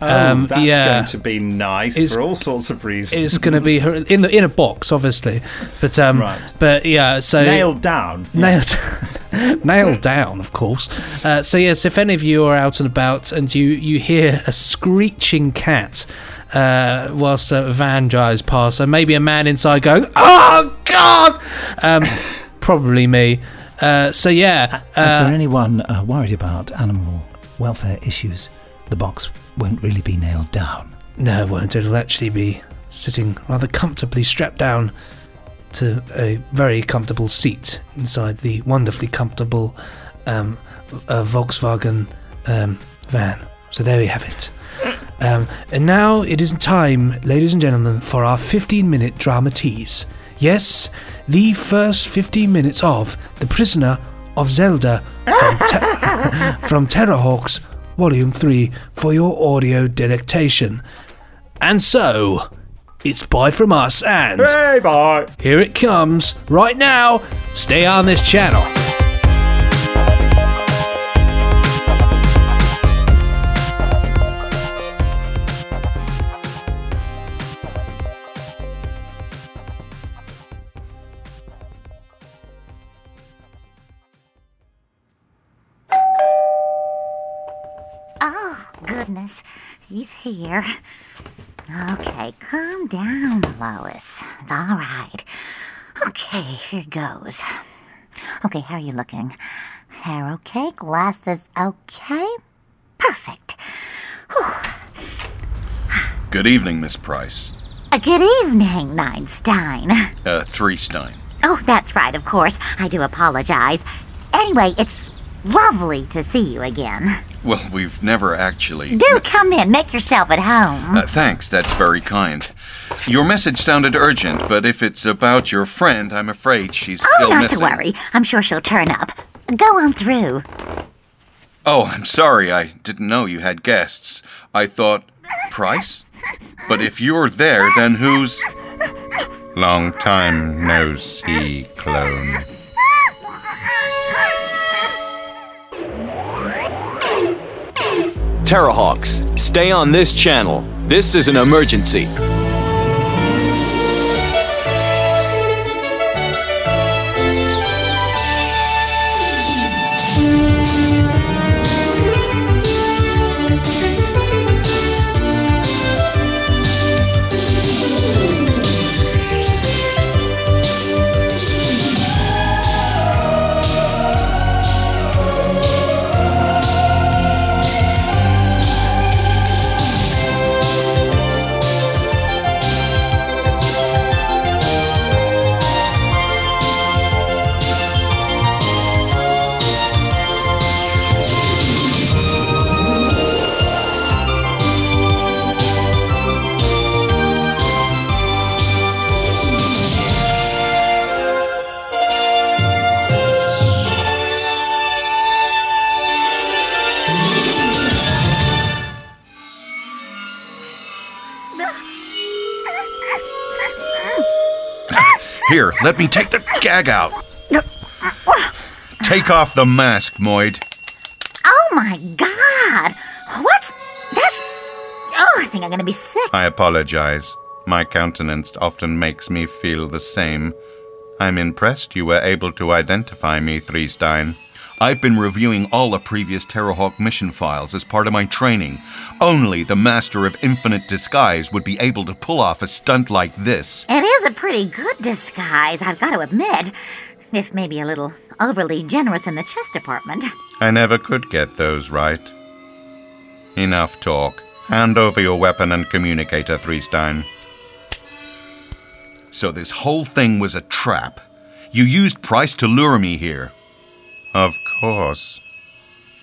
Oh, that's Um, yeah. going to be nice It's- for all sorts of reasons. It's going to be in the in a box, obviously, but um, Right. but yeah, so nailed down. nailed *laughs* *laughs* nailed down, of course. Uh, so yes, if any of you are out and about and you you hear a screeching cat uh, whilst a van drives past, and maybe a man inside going, "Oh God!" Um, *laughs* probably me. Uh, so yeah, and for uh, anyone uh, worried about animal welfare issues, the box won't really be nailed down. no, it won't. It'll actually be sitting rather comfortably strapped down to a very comfortable seat inside the wonderfully comfortable um, uh, Volkswagen um, van. So there we have it. Um, and now it is time, ladies and gentlemen, for our 15 minute drama tease. Yes, the first 15 minutes of The Prisoner of Zelda from, Te- *laughs* from Terrahawks Volume 3 for your audio delectation. And so, it's bye from us and. Hey, bye! Here it comes right now. Stay on this channel. Oh, goodness. He's here. Okay, calm down, Lois. It's all right. Okay, here goes. Okay, how are you looking? Hair okay? Glasses okay? Perfect. Good evening, Miss Price. Uh, good evening, Ninestein. Uh, Threestein. Oh, that's right, of course. I do apologize. Anyway, it's lovely to see you again. Well, we've never actually. Do come in, make yourself at home. Uh, thanks, that's very kind. Your message sounded urgent, but if it's about your friend, I'm afraid she's oh, still not missing. to worry. I'm sure she'll turn up. Go on through. Oh, I'm sorry. I didn't know you had guests. I thought Price? But if you're there, then who's Long time no see, clone. Terrahawks, stay on this channel. This is an emergency. Let me take the gag out. Take off the mask, Moid. Oh my god! What's. That's. Oh, I think I'm gonna be sick. I apologize. My countenance often makes me feel the same. I'm impressed you were able to identify me, Threestein. I've been reviewing all the previous Terrahawk mission files as part of my training. Only the Master of Infinite Disguise would be able to pull off a stunt like this. It is a pretty good disguise, I've got to admit. If maybe a little overly generous in the chest department. I never could get those right. Enough talk. Hand over your weapon and communicator, Threestein. So this whole thing was a trap. You used Price to lure me here. Of course.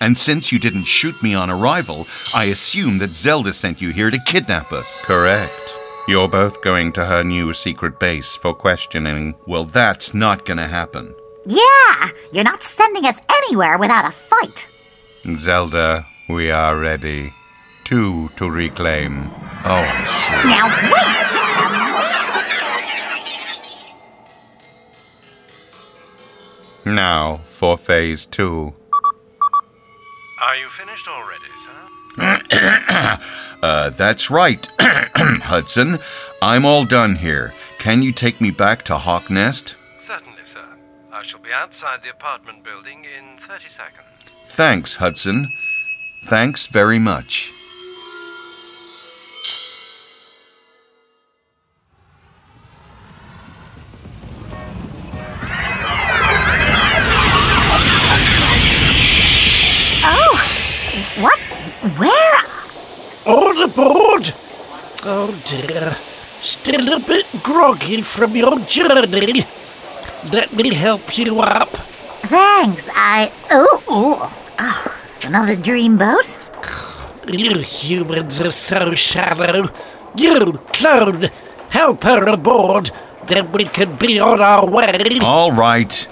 And since you didn't shoot me on arrival, I assume that Zelda sent you here to kidnap us. Correct. You're both going to her new secret base for questioning. Well, that's not gonna happen. Yeah! You're not sending us anywhere without a fight. Zelda, we are ready. Two to reclaim. Oh, I see. Now, wait just a Now for phase two. Are you finished already, sir? *coughs* uh, that's right, *coughs* Hudson. I'm all done here. Can you take me back to Hawk Nest? Certainly, sir. I shall be outside the apartment building in 30 seconds. Thanks, Hudson. Thanks very much. Where? All aboard! Oh dear. Still a bit groggy from your journey. Let me help you up. Thanks, I. Oh, oh, oh. Another dreamboat? You humans are so shallow. You, clone, help her aboard. Then we can be on our way. All right.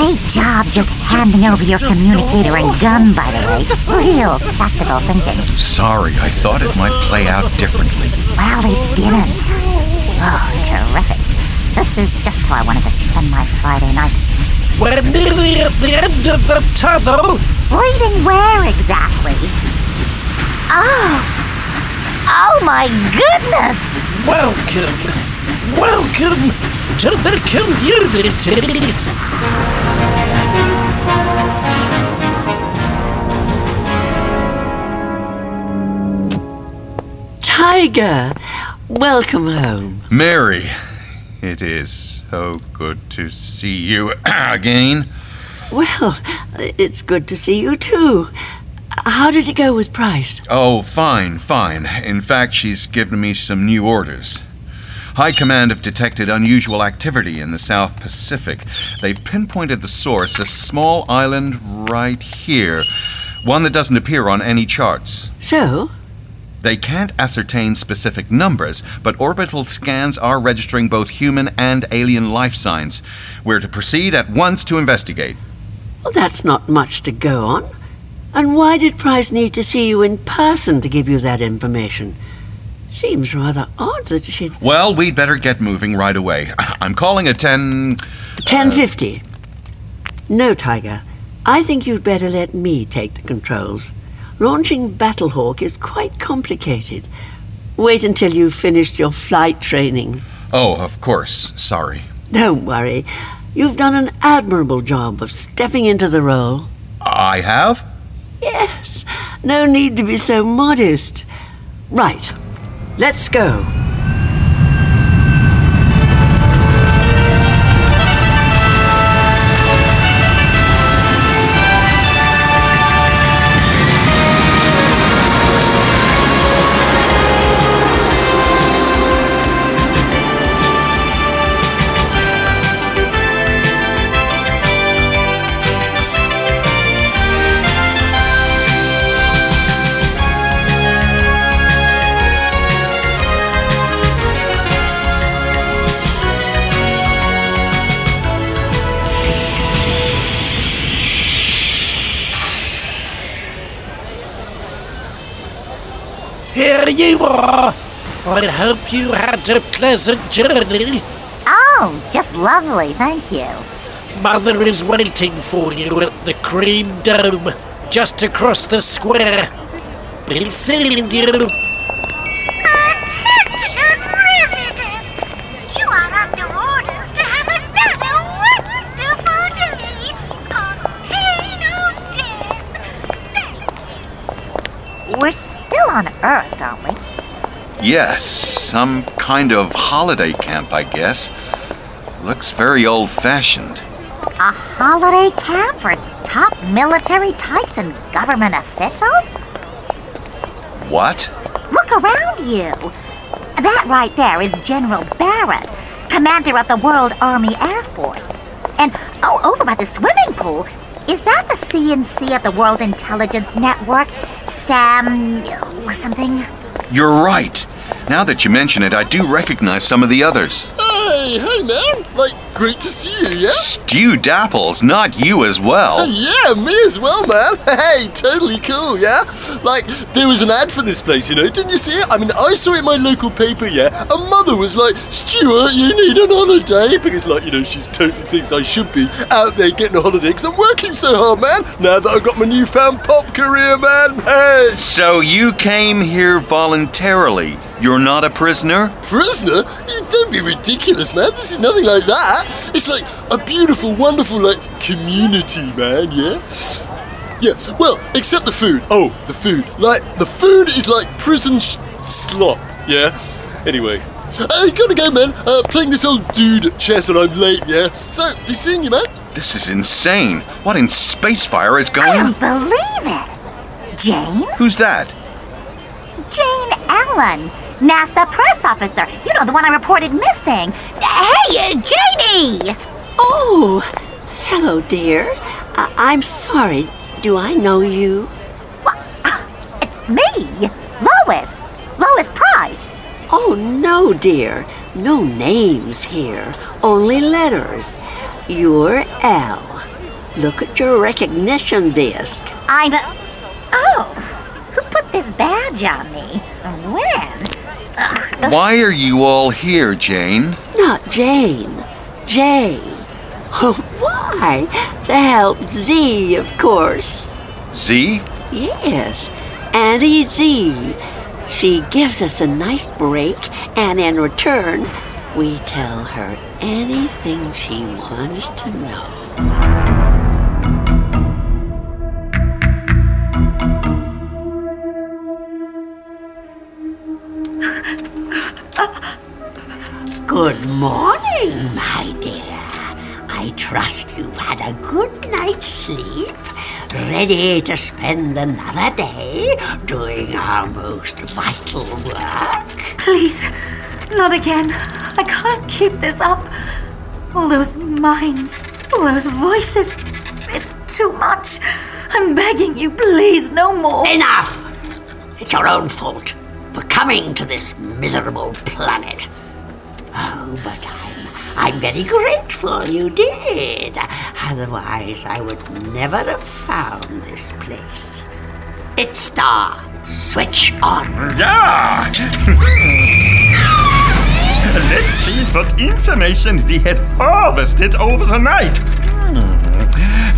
Great job just handing over your communicator and gun, by the way. Real tactical thinking. Sorry, I thought it might play out differently. Well, it didn't. Oh, terrific. This is just how I wanted to spend my Friday night. We're nearly at the end of the tunnel. Leading where exactly? Oh! Oh my goodness! Welcome, welcome to the community. Tiger, welcome home. Mary, It is so good to see you *clears throat* again. Well, it's good to see you too. How did it go with Price? Oh, fine, fine. In fact, she's given me some new orders. High Command have detected unusual activity in the South Pacific. They've pinpointed the source, a small island right here, one that doesn't appear on any charts. So? They can't ascertain specific numbers, but orbital scans are registering both human and alien life signs. We're to proceed at once to investigate. Well, that's not much to go on. And why did Price need to see you in person to give you that information? Seems rather odd that she'd. Well, we'd better get moving right away. *laughs* I'm calling a 10. Uh, 1050. No, Tiger. I think you'd better let me take the controls. Launching Battlehawk is quite complicated. Wait until you've finished your flight training. Oh, of course. Sorry. Don't worry. You've done an admirable job of stepping into the role. I have? Yes. No need to be so modest. Right. Let's go. I hope you had a pleasant journey. Oh, just lovely, thank you. Mother is waiting for you at the Cream Dome, just across the square. Be seeing you. Attention residents! You are under orders to have another wonderful day on pain of death. We're still on Earth, aren't we? Yes, some kind of holiday camp, I guess. Looks very old fashioned. A holiday camp for top military types and government officials? What? Look around you. That right there is General Barrett, commander of the World Army Air Force. And oh, over by the swimming pool, is that the CNC of the World Intelligence Network? Sam. something? You're right. Now that you mention it, I do recognize some of the others. Hey, hey, man. Like, great to see you, yeah? Stew Dapples, not you as well. Yeah, me as well, man. *laughs* Hey, totally cool, yeah? Like, there was an ad for this place, you know, didn't you see it? I mean, I saw it in my local paper, yeah? A mother was like, Stuart, you need an holiday. Because, like, you know, she's totally thinks I should be out there getting a holiday because I'm working so hard, man. Now that I've got my newfound pop career, man. Hey. So you came here voluntarily. You're not a prisoner? Prisoner? Don't be ridiculous, man. This is nothing like that. It's like a beautiful, wonderful, like, community, man, yeah? Yeah, well, except the food. Oh, the food. Like, the food is like prison sh- slop, yeah? Anyway. I gotta go, man. Uh, playing this old dude at chess and I'm late, yeah? So, be seeing you, man. This is insane. What in Spacefire is going I on? don't believe it. Jane? Who's that? Jane Allen, NASA press officer. You know, the one I reported missing. Hey, uh, Janie! Oh, hello, dear. I'm sorry. Do I know you? *sighs* It's me, Lois. Lois Price. Oh, no, dear. No names here, only letters. You're L. Look at your recognition disc. I'm. Oh, who put this badge on me? And When? Ugh, Why are you all here, Jane? Not Jane. Jay. Oh, *laughs* why? To help Z, of course. Z? Yes, Auntie Z. She gives us a nice break, and in return, we tell her anything she wants to know. Good morning, my dear. I trust you've had a good night's sleep, ready to spend another day doing our most vital work. Please, not again. I can't keep this up. All those minds, all those voices. It's too much. I'm begging you, please, no more. Enough! It's your own fault for coming to this miserable planet. Oh, but I'm, I'm very grateful you did. Otherwise, I would never have found this place. It's Star. Switch on. Yeah! *laughs* Let's see what information we had harvested over the night.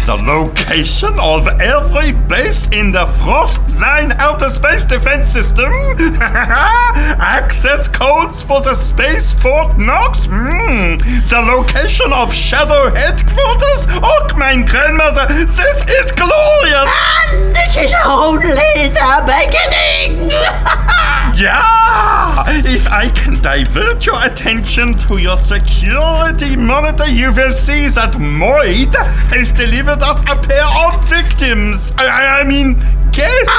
The location of every base in the Frostline Outer Space Defense System. *laughs* Access codes for the Space Fort Knox. Hmm. The location of Shadow Headquarters. Och, mein grandmother, this is glorious! And it is only the beginning! *laughs* Yeah! If I can divert your attention to your security monitor, you will see that Moid has delivered us a pair of victims. I, I, I mean, guests.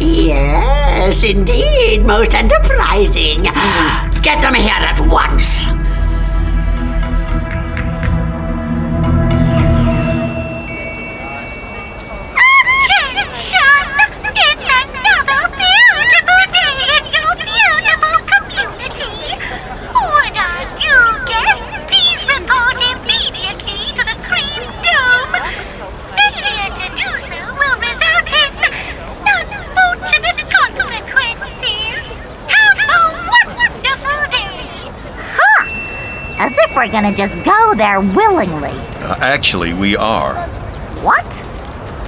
*laughs* yes, indeed, most enterprising. Get them here at once. We're gonna just go there willingly. Uh, actually, we are. What?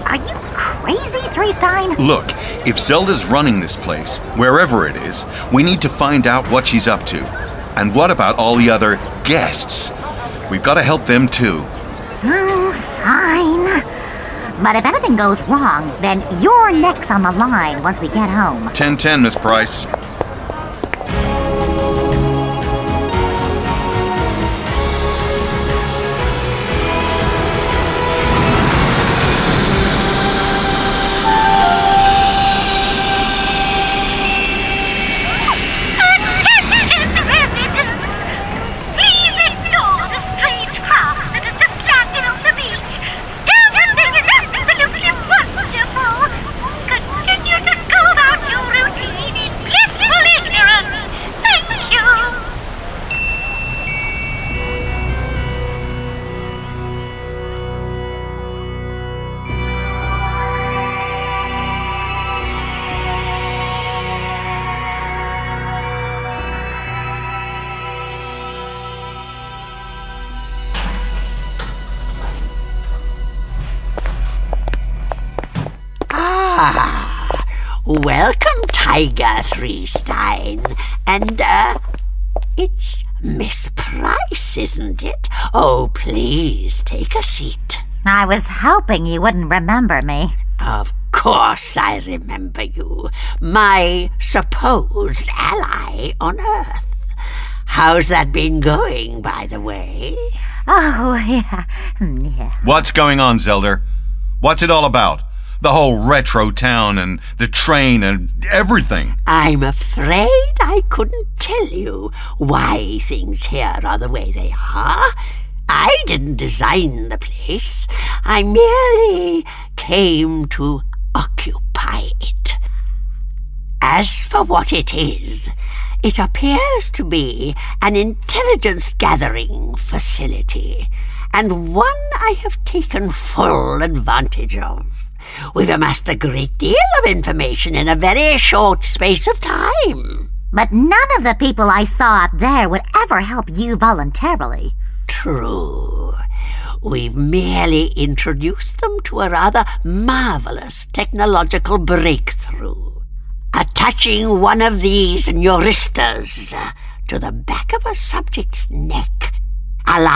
Are you crazy, Threestein? Look, if Zelda's running this place, wherever it is, we need to find out what she's up to. And what about all the other guests? We've got to help them too. Oh, fine. But if anything goes wrong, then you're next on the line once we get home. 1010, Miss Price. I was hoping you wouldn't remember me. Of course I remember you. My supposed ally on Earth. How's that been going, by the way? Oh, *laughs* yeah. yeah. What's going on, Zelda? What's it all about? The whole retro town and the train and everything. I'm afraid I couldn't tell you why things here are the way they are. I didn't design the place. I merely came to occupy it. As for what it is, it appears to be an intelligence gathering facility, and one I have taken full advantage of. We've amassed a great deal of information in a very short space of time. But none of the people I saw up there would ever help you voluntarily. True. We've merely introduced them to a rather marvelous technological breakthrough. Attaching one of these neuristas to the back of a subject's neck allows